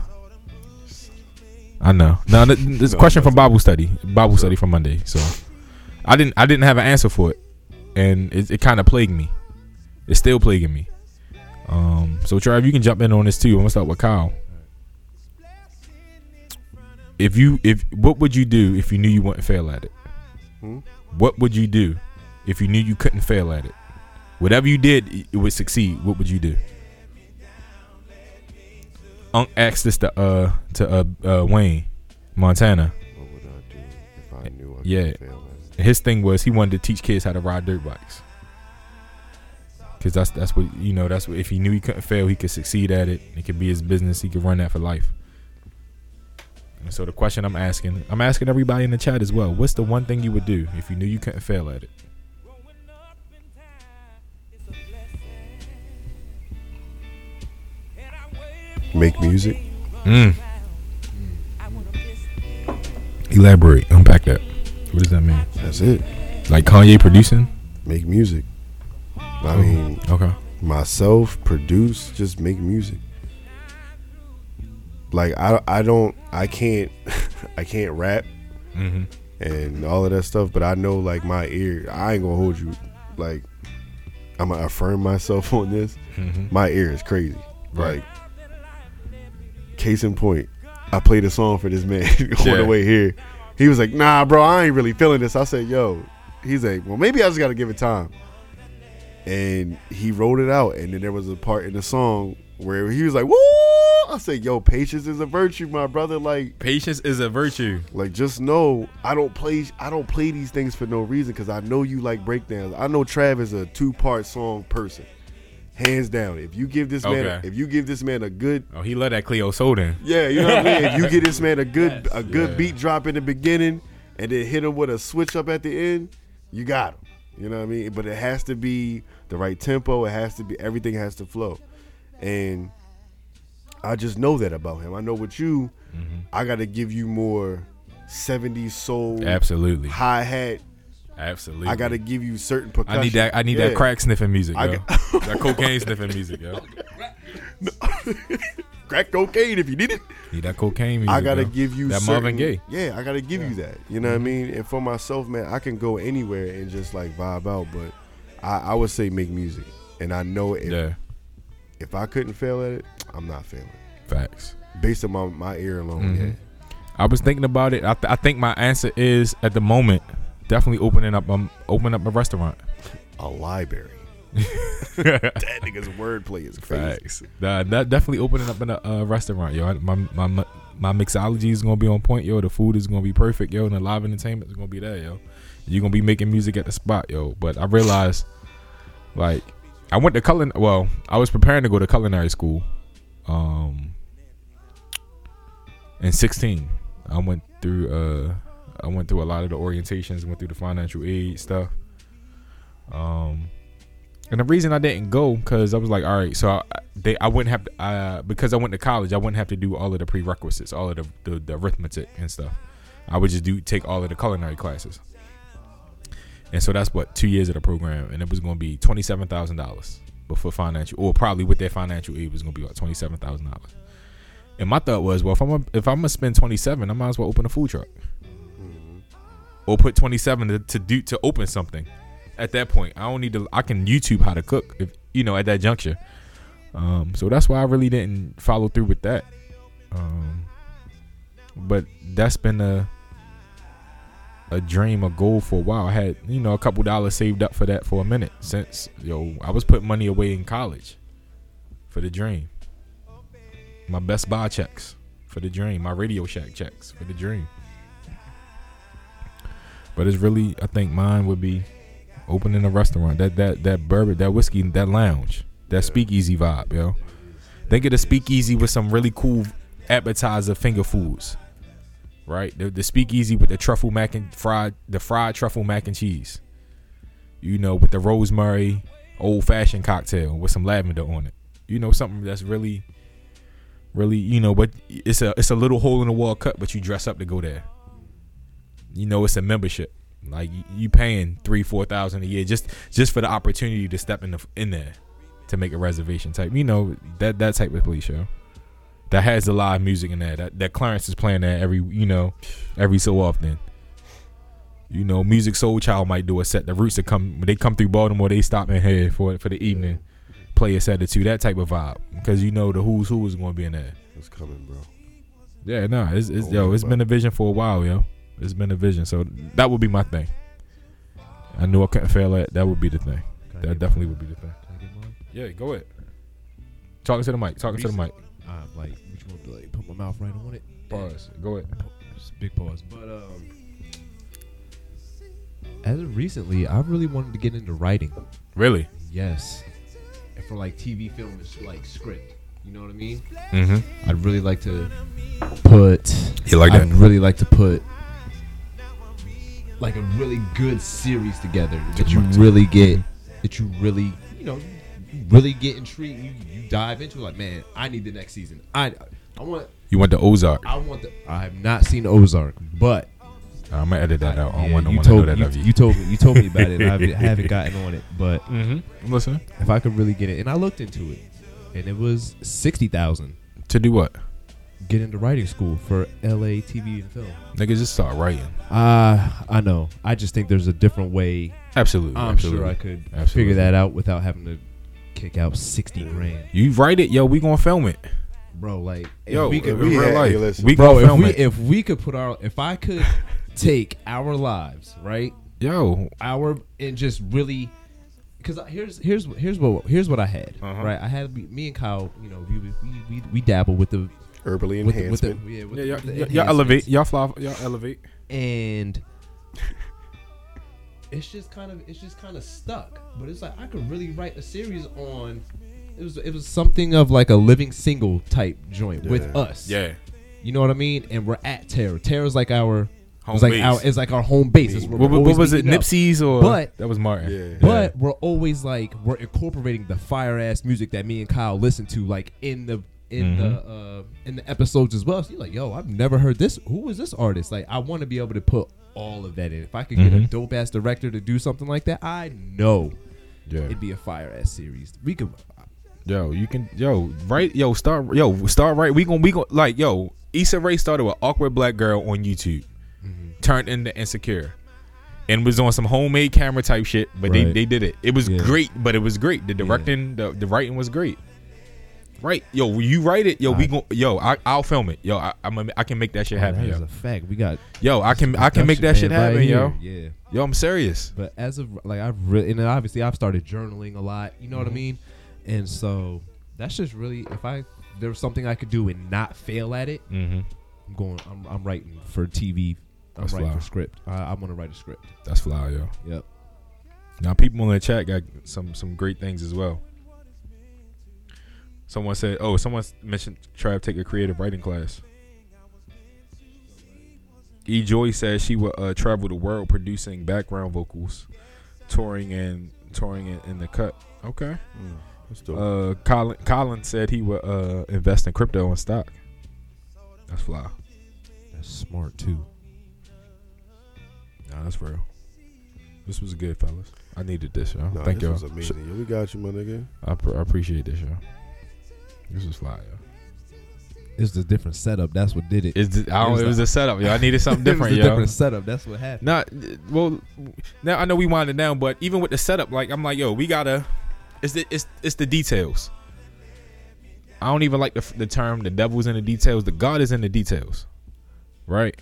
I know. No, th- (laughs) this No, question from. Bible study. Bible study from Monday. So, I didn't. I didn't have an answer for it, and it, it kind of plagued me. It's still plaguing me. Um. So, Trav, you can jump in on this too. I'm gonna start with Kyle. If you if what would you do if you knew you wouldn't fail at it? Hmm? What would you do if you knew you couldn't fail at it? Whatever you did, it would succeed. What would you do? Unc asked this to uh to uh, uh Wayne, Montana. What would I do if I knew I Yeah. could fail at it? And his thing was he wanted to teach kids how to ride dirt bikes. Cause that's that's what you know. That's what if he knew he couldn't fail, he could succeed at it. It could be his business. He could run that for life. And so the question I'm asking, I'm asking everybody in the chat as well. What's the one thing you would do if you knew you couldn't fail at it? Make music. Mm. Elaborate, unpack that. What does that mean? That's it. Like Kanye producing? Make music. I Oh. mean, Okay. myself produce, just make music. Like I, I don't, I can't, (laughs) I can't rap Mm-hmm. and all of that stuff. But I know, like my ear, I ain't gonna hold you. Like I'm gonna affirm myself (laughs) on this. Mm-hmm. My ear is crazy. Right. Like case in point, I played a song for this man (laughs) on Yeah. the way here. He was like, "Nah, bro, I ain't really feeling this." I said, "Yo," he's like, "Well, maybe I just gotta give it time." And he wrote it out, and then there was a part in the song where he was like, "Woo!" I said, "Yo, patience is a virtue, my brother. Like, Patience is a virtue. like just know I don't play I don't play these things for no reason because I know you like breakdowns. I know Trav is a two part song person, hands down. If you give this man, Okay. if you give this man a good, Oh, he love that Cleo Soda. yeah, you know what I mean. If you give this man a good (laughs) a good Yeah. beat drop in the beginning and then hit him with a switch up at the end, you got him. You know what I mean. But it has to be the right tempo. It has to be everything has to flow, and I just know that about him. I know with you, mm-hmm. I got to give you more 70s soul Absolutely. hi hat. Absolutely. I got to give you certain percussion. I need that. I need Yeah. that crack sniffing music, yo. got- (laughs) that cocaine sniffing music, yo. (laughs) crack cocaine if you need it. Need that cocaine music. I gotta yo. give you that certain, Marvin Gaye. Yeah, I gotta give you that. You know what I mean? And for myself, man, I can go anywhere and just like vibe out. But I, I would say make music, and I know if Yeah, if I couldn't fail at it, I'm not failing. facts. Based on my my ear alone, Mhm. I was thinking about it. I, th- I think my answer is at the moment definitely opening up um opening up a restaurant. a library. (laughs) that nigga's wordplay is crazy. Facts. Nah, that definitely opening up in a uh, restaurant, yo. I- My my my my mixology is gonna be on point, yo. The food is gonna be perfect, yo, and the live entertainment is gonna be there, yo. You're gonna be making music at the spot, yo. But I realized, like, I went to culin. Well, I was preparing to go to culinary school. Um, in 16, I went through. Uh, I went through a lot of the orientations. Went through the financial aid stuff. Um, and the reason I didn't go because I was like, all right, so I, they I wouldn't have to, uh, because I went to college, I wouldn't have to do all of the prerequisites, all of the, the the arithmetic and stuff. I would just do take all of the culinary classes. And so that's what two years of the program, and it was going to be twenty seven thousand dollars. But for financial, or probably with their financial aid, it was going to be about twenty seven thousand dollars. And my thought was, well, if I'm gonna, if I'm gonna spend twenty seven, I might as well open a food truck, or put twenty seven to, to do to open something. At that point, I don't need to. I can YouTube how to cook, if you know, at that juncture. Um, so that's why I really didn't follow through with that. Um, but that's been a a dream, a goal for a while. I had, you know, a couple dollars saved up for that for a minute since yo, I was putting money away in college for the dream. My Best Buy checks for the dream. My Radio Shack checks for the dream. But it's really, I think mine would be opening a restaurant. That that that bourbon, that whiskey, that lounge, that speakeasy vibe, yo. Think of the speakeasy with some really cool appetizer finger foods, right? The, the speakeasy with the truffle mac and fried, the fried truffle mac and cheese. You know, with the rosemary old fashioned cocktail with some lavender on it. You know, something that's really, really, you know, but it's a it's a little hole in the wall cut, but you dress up to go there. You know, it's a membership. Like you, paying three, four thousand a year just just for the opportunity to step in the in there to make a reservation type. You know that that type of police show that has the live music in there. That that Clarence is playing that every you know every so often. You know, Musiq Soulchild might do a set. The Roots that come when they come through Baltimore, they stop in here for for the evening, play a set or two. That type of vibe because you know the who's who is going to be in there. It's coming, bro. Yeah, no, it's, it's yo, it's been a vision for a while, yo. It's been a vision, so that would be my thing. I knew I couldn't fail at. That would be the thing. Can That definitely mine? would be the thing. Can I get mine? Yeah, go ahead. Talking to the mic. Talking to the mic. Uh, like, which one? Like, put my mouth right on it. Pause. Go ahead. Just big pause. But um, as of recently, I really wanted to get into writing. Really? Yes, and for like TV, film, and like script. You know what I mean? Mm-hmm. I'd really like to put. You like that? I'd really like to put like a really good series together that you really get, that you really, you know, really get intrigued. You, you dive into it like, man, I need the next season. I, I want, You want the Ozark? I want the. I have not seen Ozark, but I'm gonna edit that out. I don't yeah, want no you one to know that you, of you. you told me you told me about it. and I haven't, haven't (laughs) gotten on it, but mm-hmm. I'm if I could really get it, and I looked into it, and it was sixty thousand. To do what? Get into writing school for LA TV and film. Niggas just start writing. Uh, I know. I just think there's a different way. Absolutely. I'm absolutely. sure I could Absolutely. figure that out without having to kick out sixty grand, You write it, yo. We gonna film it, bro. Like, if yo. we in could, we real had- life, hey, we bro, if film we it. if we could put our, if I could (laughs) take our lives, right, yo, our and just really because here's here's here's what here's what I had Uh-huh. right I had me and Kyle you know we we we, we dabble with the Herbally with the, with the enhancement. yeah, with yeah, y'all, the y'all, y'all elevate, y'all fly, y'all elevate. and (laughs) it's just kind of it's just kind of stuck but it's like I could really write a series on it was it was something of like a living single type joint with us Yeah, you know what I mean and we're at Terror Terror's like our home it's like base. our it's like our home base It's what, what, what was it? meeting. Nipsey's or But- that was Martin. Yeah. But we're always like we're incorporating the fire ass music that me and Kyle listen to, like in the in the uh, in the episodes as well. So you're like, yo, I've never heard this. Who is this artist? Like, I want to be able to put all of that in. If I could get a Mhm. dope ass director to do something like that, I know yeah. it'd be a fire ass series. We could. Yo, you can yo right yo start yo start right. We gon' we gon' like yo. Issa Rae started with awkward black girl on YouTube, turned into insecure, and was on some homemade camera type shit. But they, Right. they did it. It was Yeah. great, but it was great. The directing, the, the writing was great. Right, yo, you write it? Yo, we go. Yo, I, I'll film it. Yo, I, I'm a, I can make that shit Oh, happen. is Yo, a fact. We got yo, I can I can make that shit man, right happen. Yo. Yeah. yo, I'm serious. But as of like I've really and then obviously I've started journaling a lot. You know Mm-hmm. what I mean? And so that's just really if I there was something I could do and not fail at it, Mm-hmm. I'm going. I'm, I'm writing for TV. I'm That's writing fly. for script. I, I'm gonna write a script. That's fly, yo. Yep. Now people in the chat got some some great things as well. Someone said, "Oh, someone mentioned Trav take a creative writing class." E Joy says she will uh, travel the world producing background vocals, touring and touring in, in the cut. Okay. That's dope. Uh, Colin Colin said he would uh, invest in crypto and stock. That's fly. That's smart too. Nah, that's real. This was good, fellas. I needed this, yo. no, Thank this you. was amazing. Yo, we got you, my nigga. I, pr- I appreciate this, yo. This was fly, yo. It's the different setup. That's what did it. It's I don't, It was it was the- a setup, yo. I needed (laughs) something It was different, the yo. different setup. That's what happened. Not well. Now I know we wound it down, but even with the setup, like I'm like, yo, we gotta. It's the it's it's the details. I don't even like the the term "the devil's in the details." The God is in the details, right?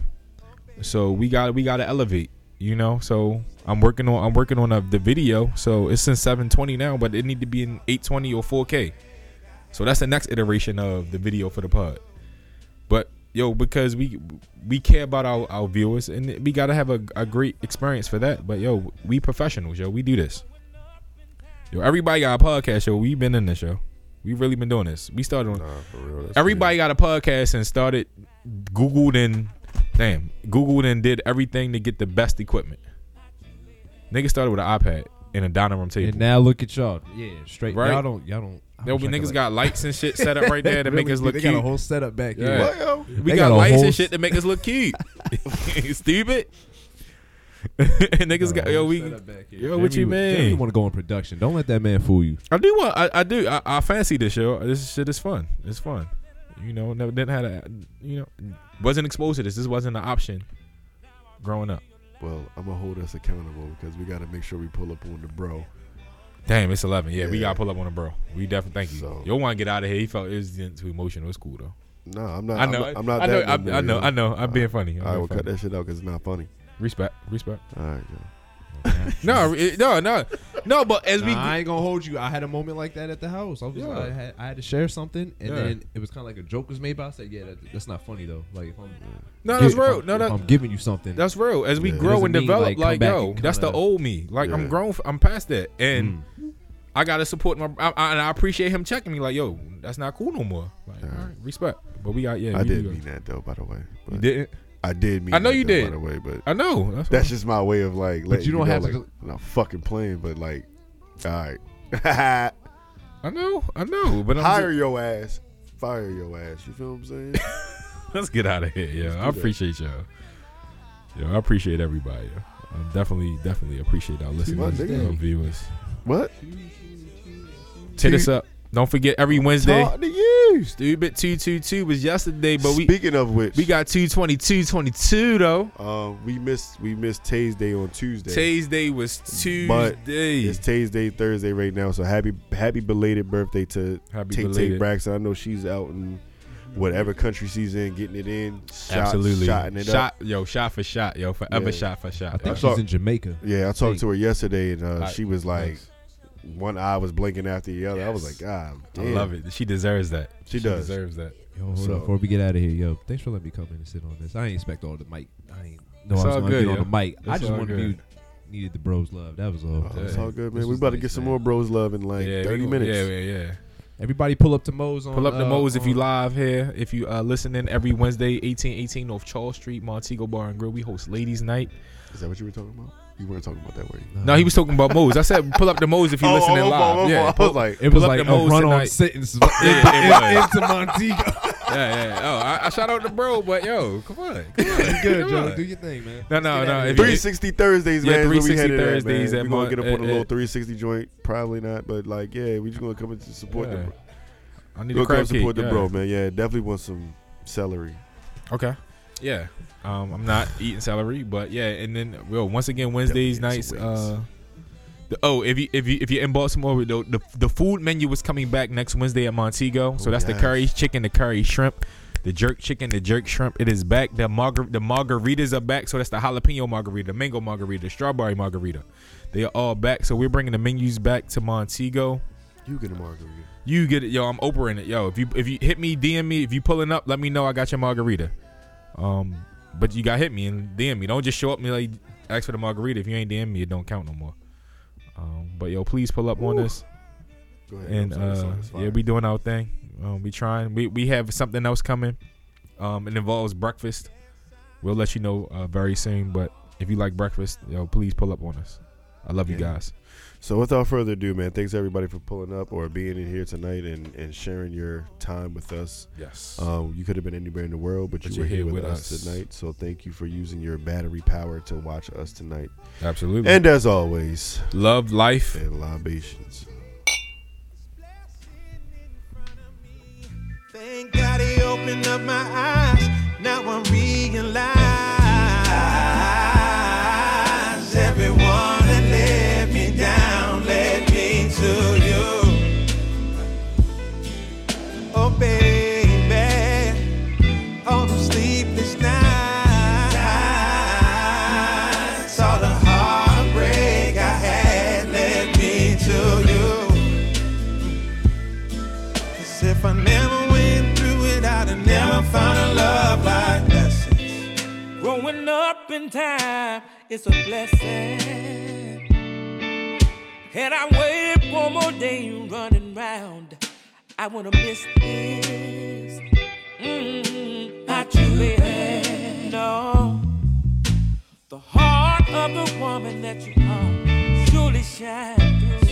So we got we got to elevate, you know. So I'm working on I'm working on a, the video. So it's in 720 now, but it need to be in 820 or 4K. So that's the next iteration of the video for the pod. But yo, because we we care about our, our viewers and we gotta have a, a great experience for that. But yo, we professionals, yo. We do this. Yo, everybody got a podcast show. We've been in this show. We've really been doing this. We started on Nah, for real. that's everybody got a podcast and started Googled and damn, Googled and did everything to get the best equipment. Niggas started with an iPad and a dining room table. And now look at y'all. Yeah, straight. Right. Y'all don't. Y'all don't. I Yo, wish we I could, niggas got lights and shit set up right there (laughs) to make us look they cute. got a whole setup back Yeah. here. What, yo? We They got, got a lights whole and shit to make us look cute. (laughs) Stupid. (laughs) niggas got yo we yo what you mean? You want to go in production? Don't let that man fool you. I do want I, I do I, I fancy this show. This shit is fun. It's fun. You know, never didn't have a you know wasn't exposed to this. This wasn't an option growing up. Well, I'm gonna hold us accountable because we got to make sure we pull up on the bro. Damn, it's eleven. Yeah, we gotta pull up on a bro. We definitely thank you. So- Yo want to get out of here. He felt it was too emotional. It's cool though. No, I'm not. I know. I'm not, I'm not I know. that I, I know. I know. I'm being funny. I'm right, being we'll cut that shit out because it's not funny. Respect. Respect. All right, yo. (laughs) No, it- no, no, no. But as we I ain't gonna hold you. I had a moment like that at the house. I was, Yeah. I, had, I had to share something, and Yeah. then it was kind of like a joke was made. But I said, "Yeah, that, that's not funny though. Like if I'm, no, that's if real. I'm, No, if that, I'm giving you something. That's real. As we Yeah. grow Doesn't and mean, develop, like, like, come back yo, that's the old me. Like I'm grown. I'm past that, and Mm. I gotta support my. I, I, and I appreciate him checking me. Like, yo, that's not cool no more. Like, Yeah. all right, respect. But we got yeah. I didn't mean that though, by the way. You didn't. I did mean. I know you did. By the way, but I know. That's, that's just my way of like. Letting you don't know, have like, to- I'm fucking playing, but like, all right, (laughs) I know. I know. But I'm hire just- your ass, fire your ass. You feel what I'm saying? (laughs) let's get out of here, yo. Let's do I that. appreciate y'all. Yo, I appreciate everybody. Yo. I definitely, definitely appreciate our listeners, my nigga. our viewers. what? Hit us up. Don't forget every Wednesday. Talk to you. Stupid two two two was yesterday, but we Speaking of which, we got two twenty two twenty two though. Um, we missed we missed Tay's Day on Tuesday. Today's day was But Tuesday. It's Tay's Day Thursday right now, so happy happy belated birthday to Happy Tay Tay. Braxton. I know she's out in whatever country she's in, getting it in, shot, Absolutely. shotting it shot, up. yo, shot for shot, yo, forever Yeah. shot for shot. I think I she's saw- in Jamaica. Yeah, I talked to her yesterday, and uh, Nice. she was like, Nice. One eye was blinking after the other. I was like, Yes. God, I love it. She deserves that. She does. deserves that. Yo, hold So- on before we get out of here, yo. Thanks for letting me come in and sit on this. I ain't expect all the mic. I ain't know It's I was all gonna good, be on the mic. I just all wanted good. to needed the bros love. That was all. Oh, it's all good, This man. We was about to nice, get some man. more bros love in like yeah, 30 we- minutes. Yeah, yeah, yeah. Everybody pull up to Mo's on. Pull up to uh, Mo's if you live here. If you uh listening every Wednesday, eighteen eighteen North Charles Street, Montego Bar and Grill. We host Ladies Night. Is that what you were talking about? You weren't talking about that way. No, he was talking about Mo's. I said pull up the Mo's if you (laughs) oh, oh, listening oh, my fault, live. Oh, oh, yeah, fault. I pull- was like, It was like a Mo's run on sentence Yeah, it was. (laughs) into Montego. (laughs) yeah, yeah. Oh, I, I shout out to bro, but yo, come on, come on, Good, come Joe. on. Do your thing, man. No, no, Let's no. out of If here. you- 360 Thursdays, Yeah, man. is where we 360 Thursdays at We're gonna get up eh, on a eh. little 360 joint. Probably not, but like, yeah, we just gonna come in to support Yeah. the. I need Go come crab cake. support the bro, man. Yeah, definitely want some celery. Okay. Yeah. Um, I'm not eating celery, but yeah, and then well, once again Wednesdays nights. Uh, the, oh, if you if you if you're in Baltimore, the, the the food menu is coming back next Wednesday at Montego. So Oh, that's the curry chicken, the curry shrimp, the jerk chicken, the jerk shrimp. It is back. The margar the margaritas are back. So that's the jalapeno margarita, the mango margarita, strawberry margarita. They are all back. So we're bringing the menus back to Montego. You get a margarita. You get it, yo. I'm Oprah in it, yo. If you if you hit me, DM me. If you pulling up, let me know I got your margarita. Um, but you got hit me and DM me. Don't just show up and like ask for the margarita. If you ain't DM me, it don't count no more. Um, but yo, please pull up on this. Go ahead. And uh, yeah, we doing our thing. Um, we trying. We we have something else coming. Um, it involves breakfast. We'll let you know uh, very soon. But if you like breakfast, yo, please pull up on us. I love you guys. So without further ado, man, thanks everybody for pulling up or being in here tonight and, and sharing your time with us. Yes. Um, you could have been anywhere in the world, but, But you were you're here with, us, tonight. So thank you for using your battery power to watch us tonight. Absolutely. And as always, love life. and libations. Thank God he opened up my eyes. Now I realize everyone Growing up in time is a blessing. And I waited one more day running round. I wanna miss this. Mm, not you, baby. No. The heart of the woman that you are surely shines through.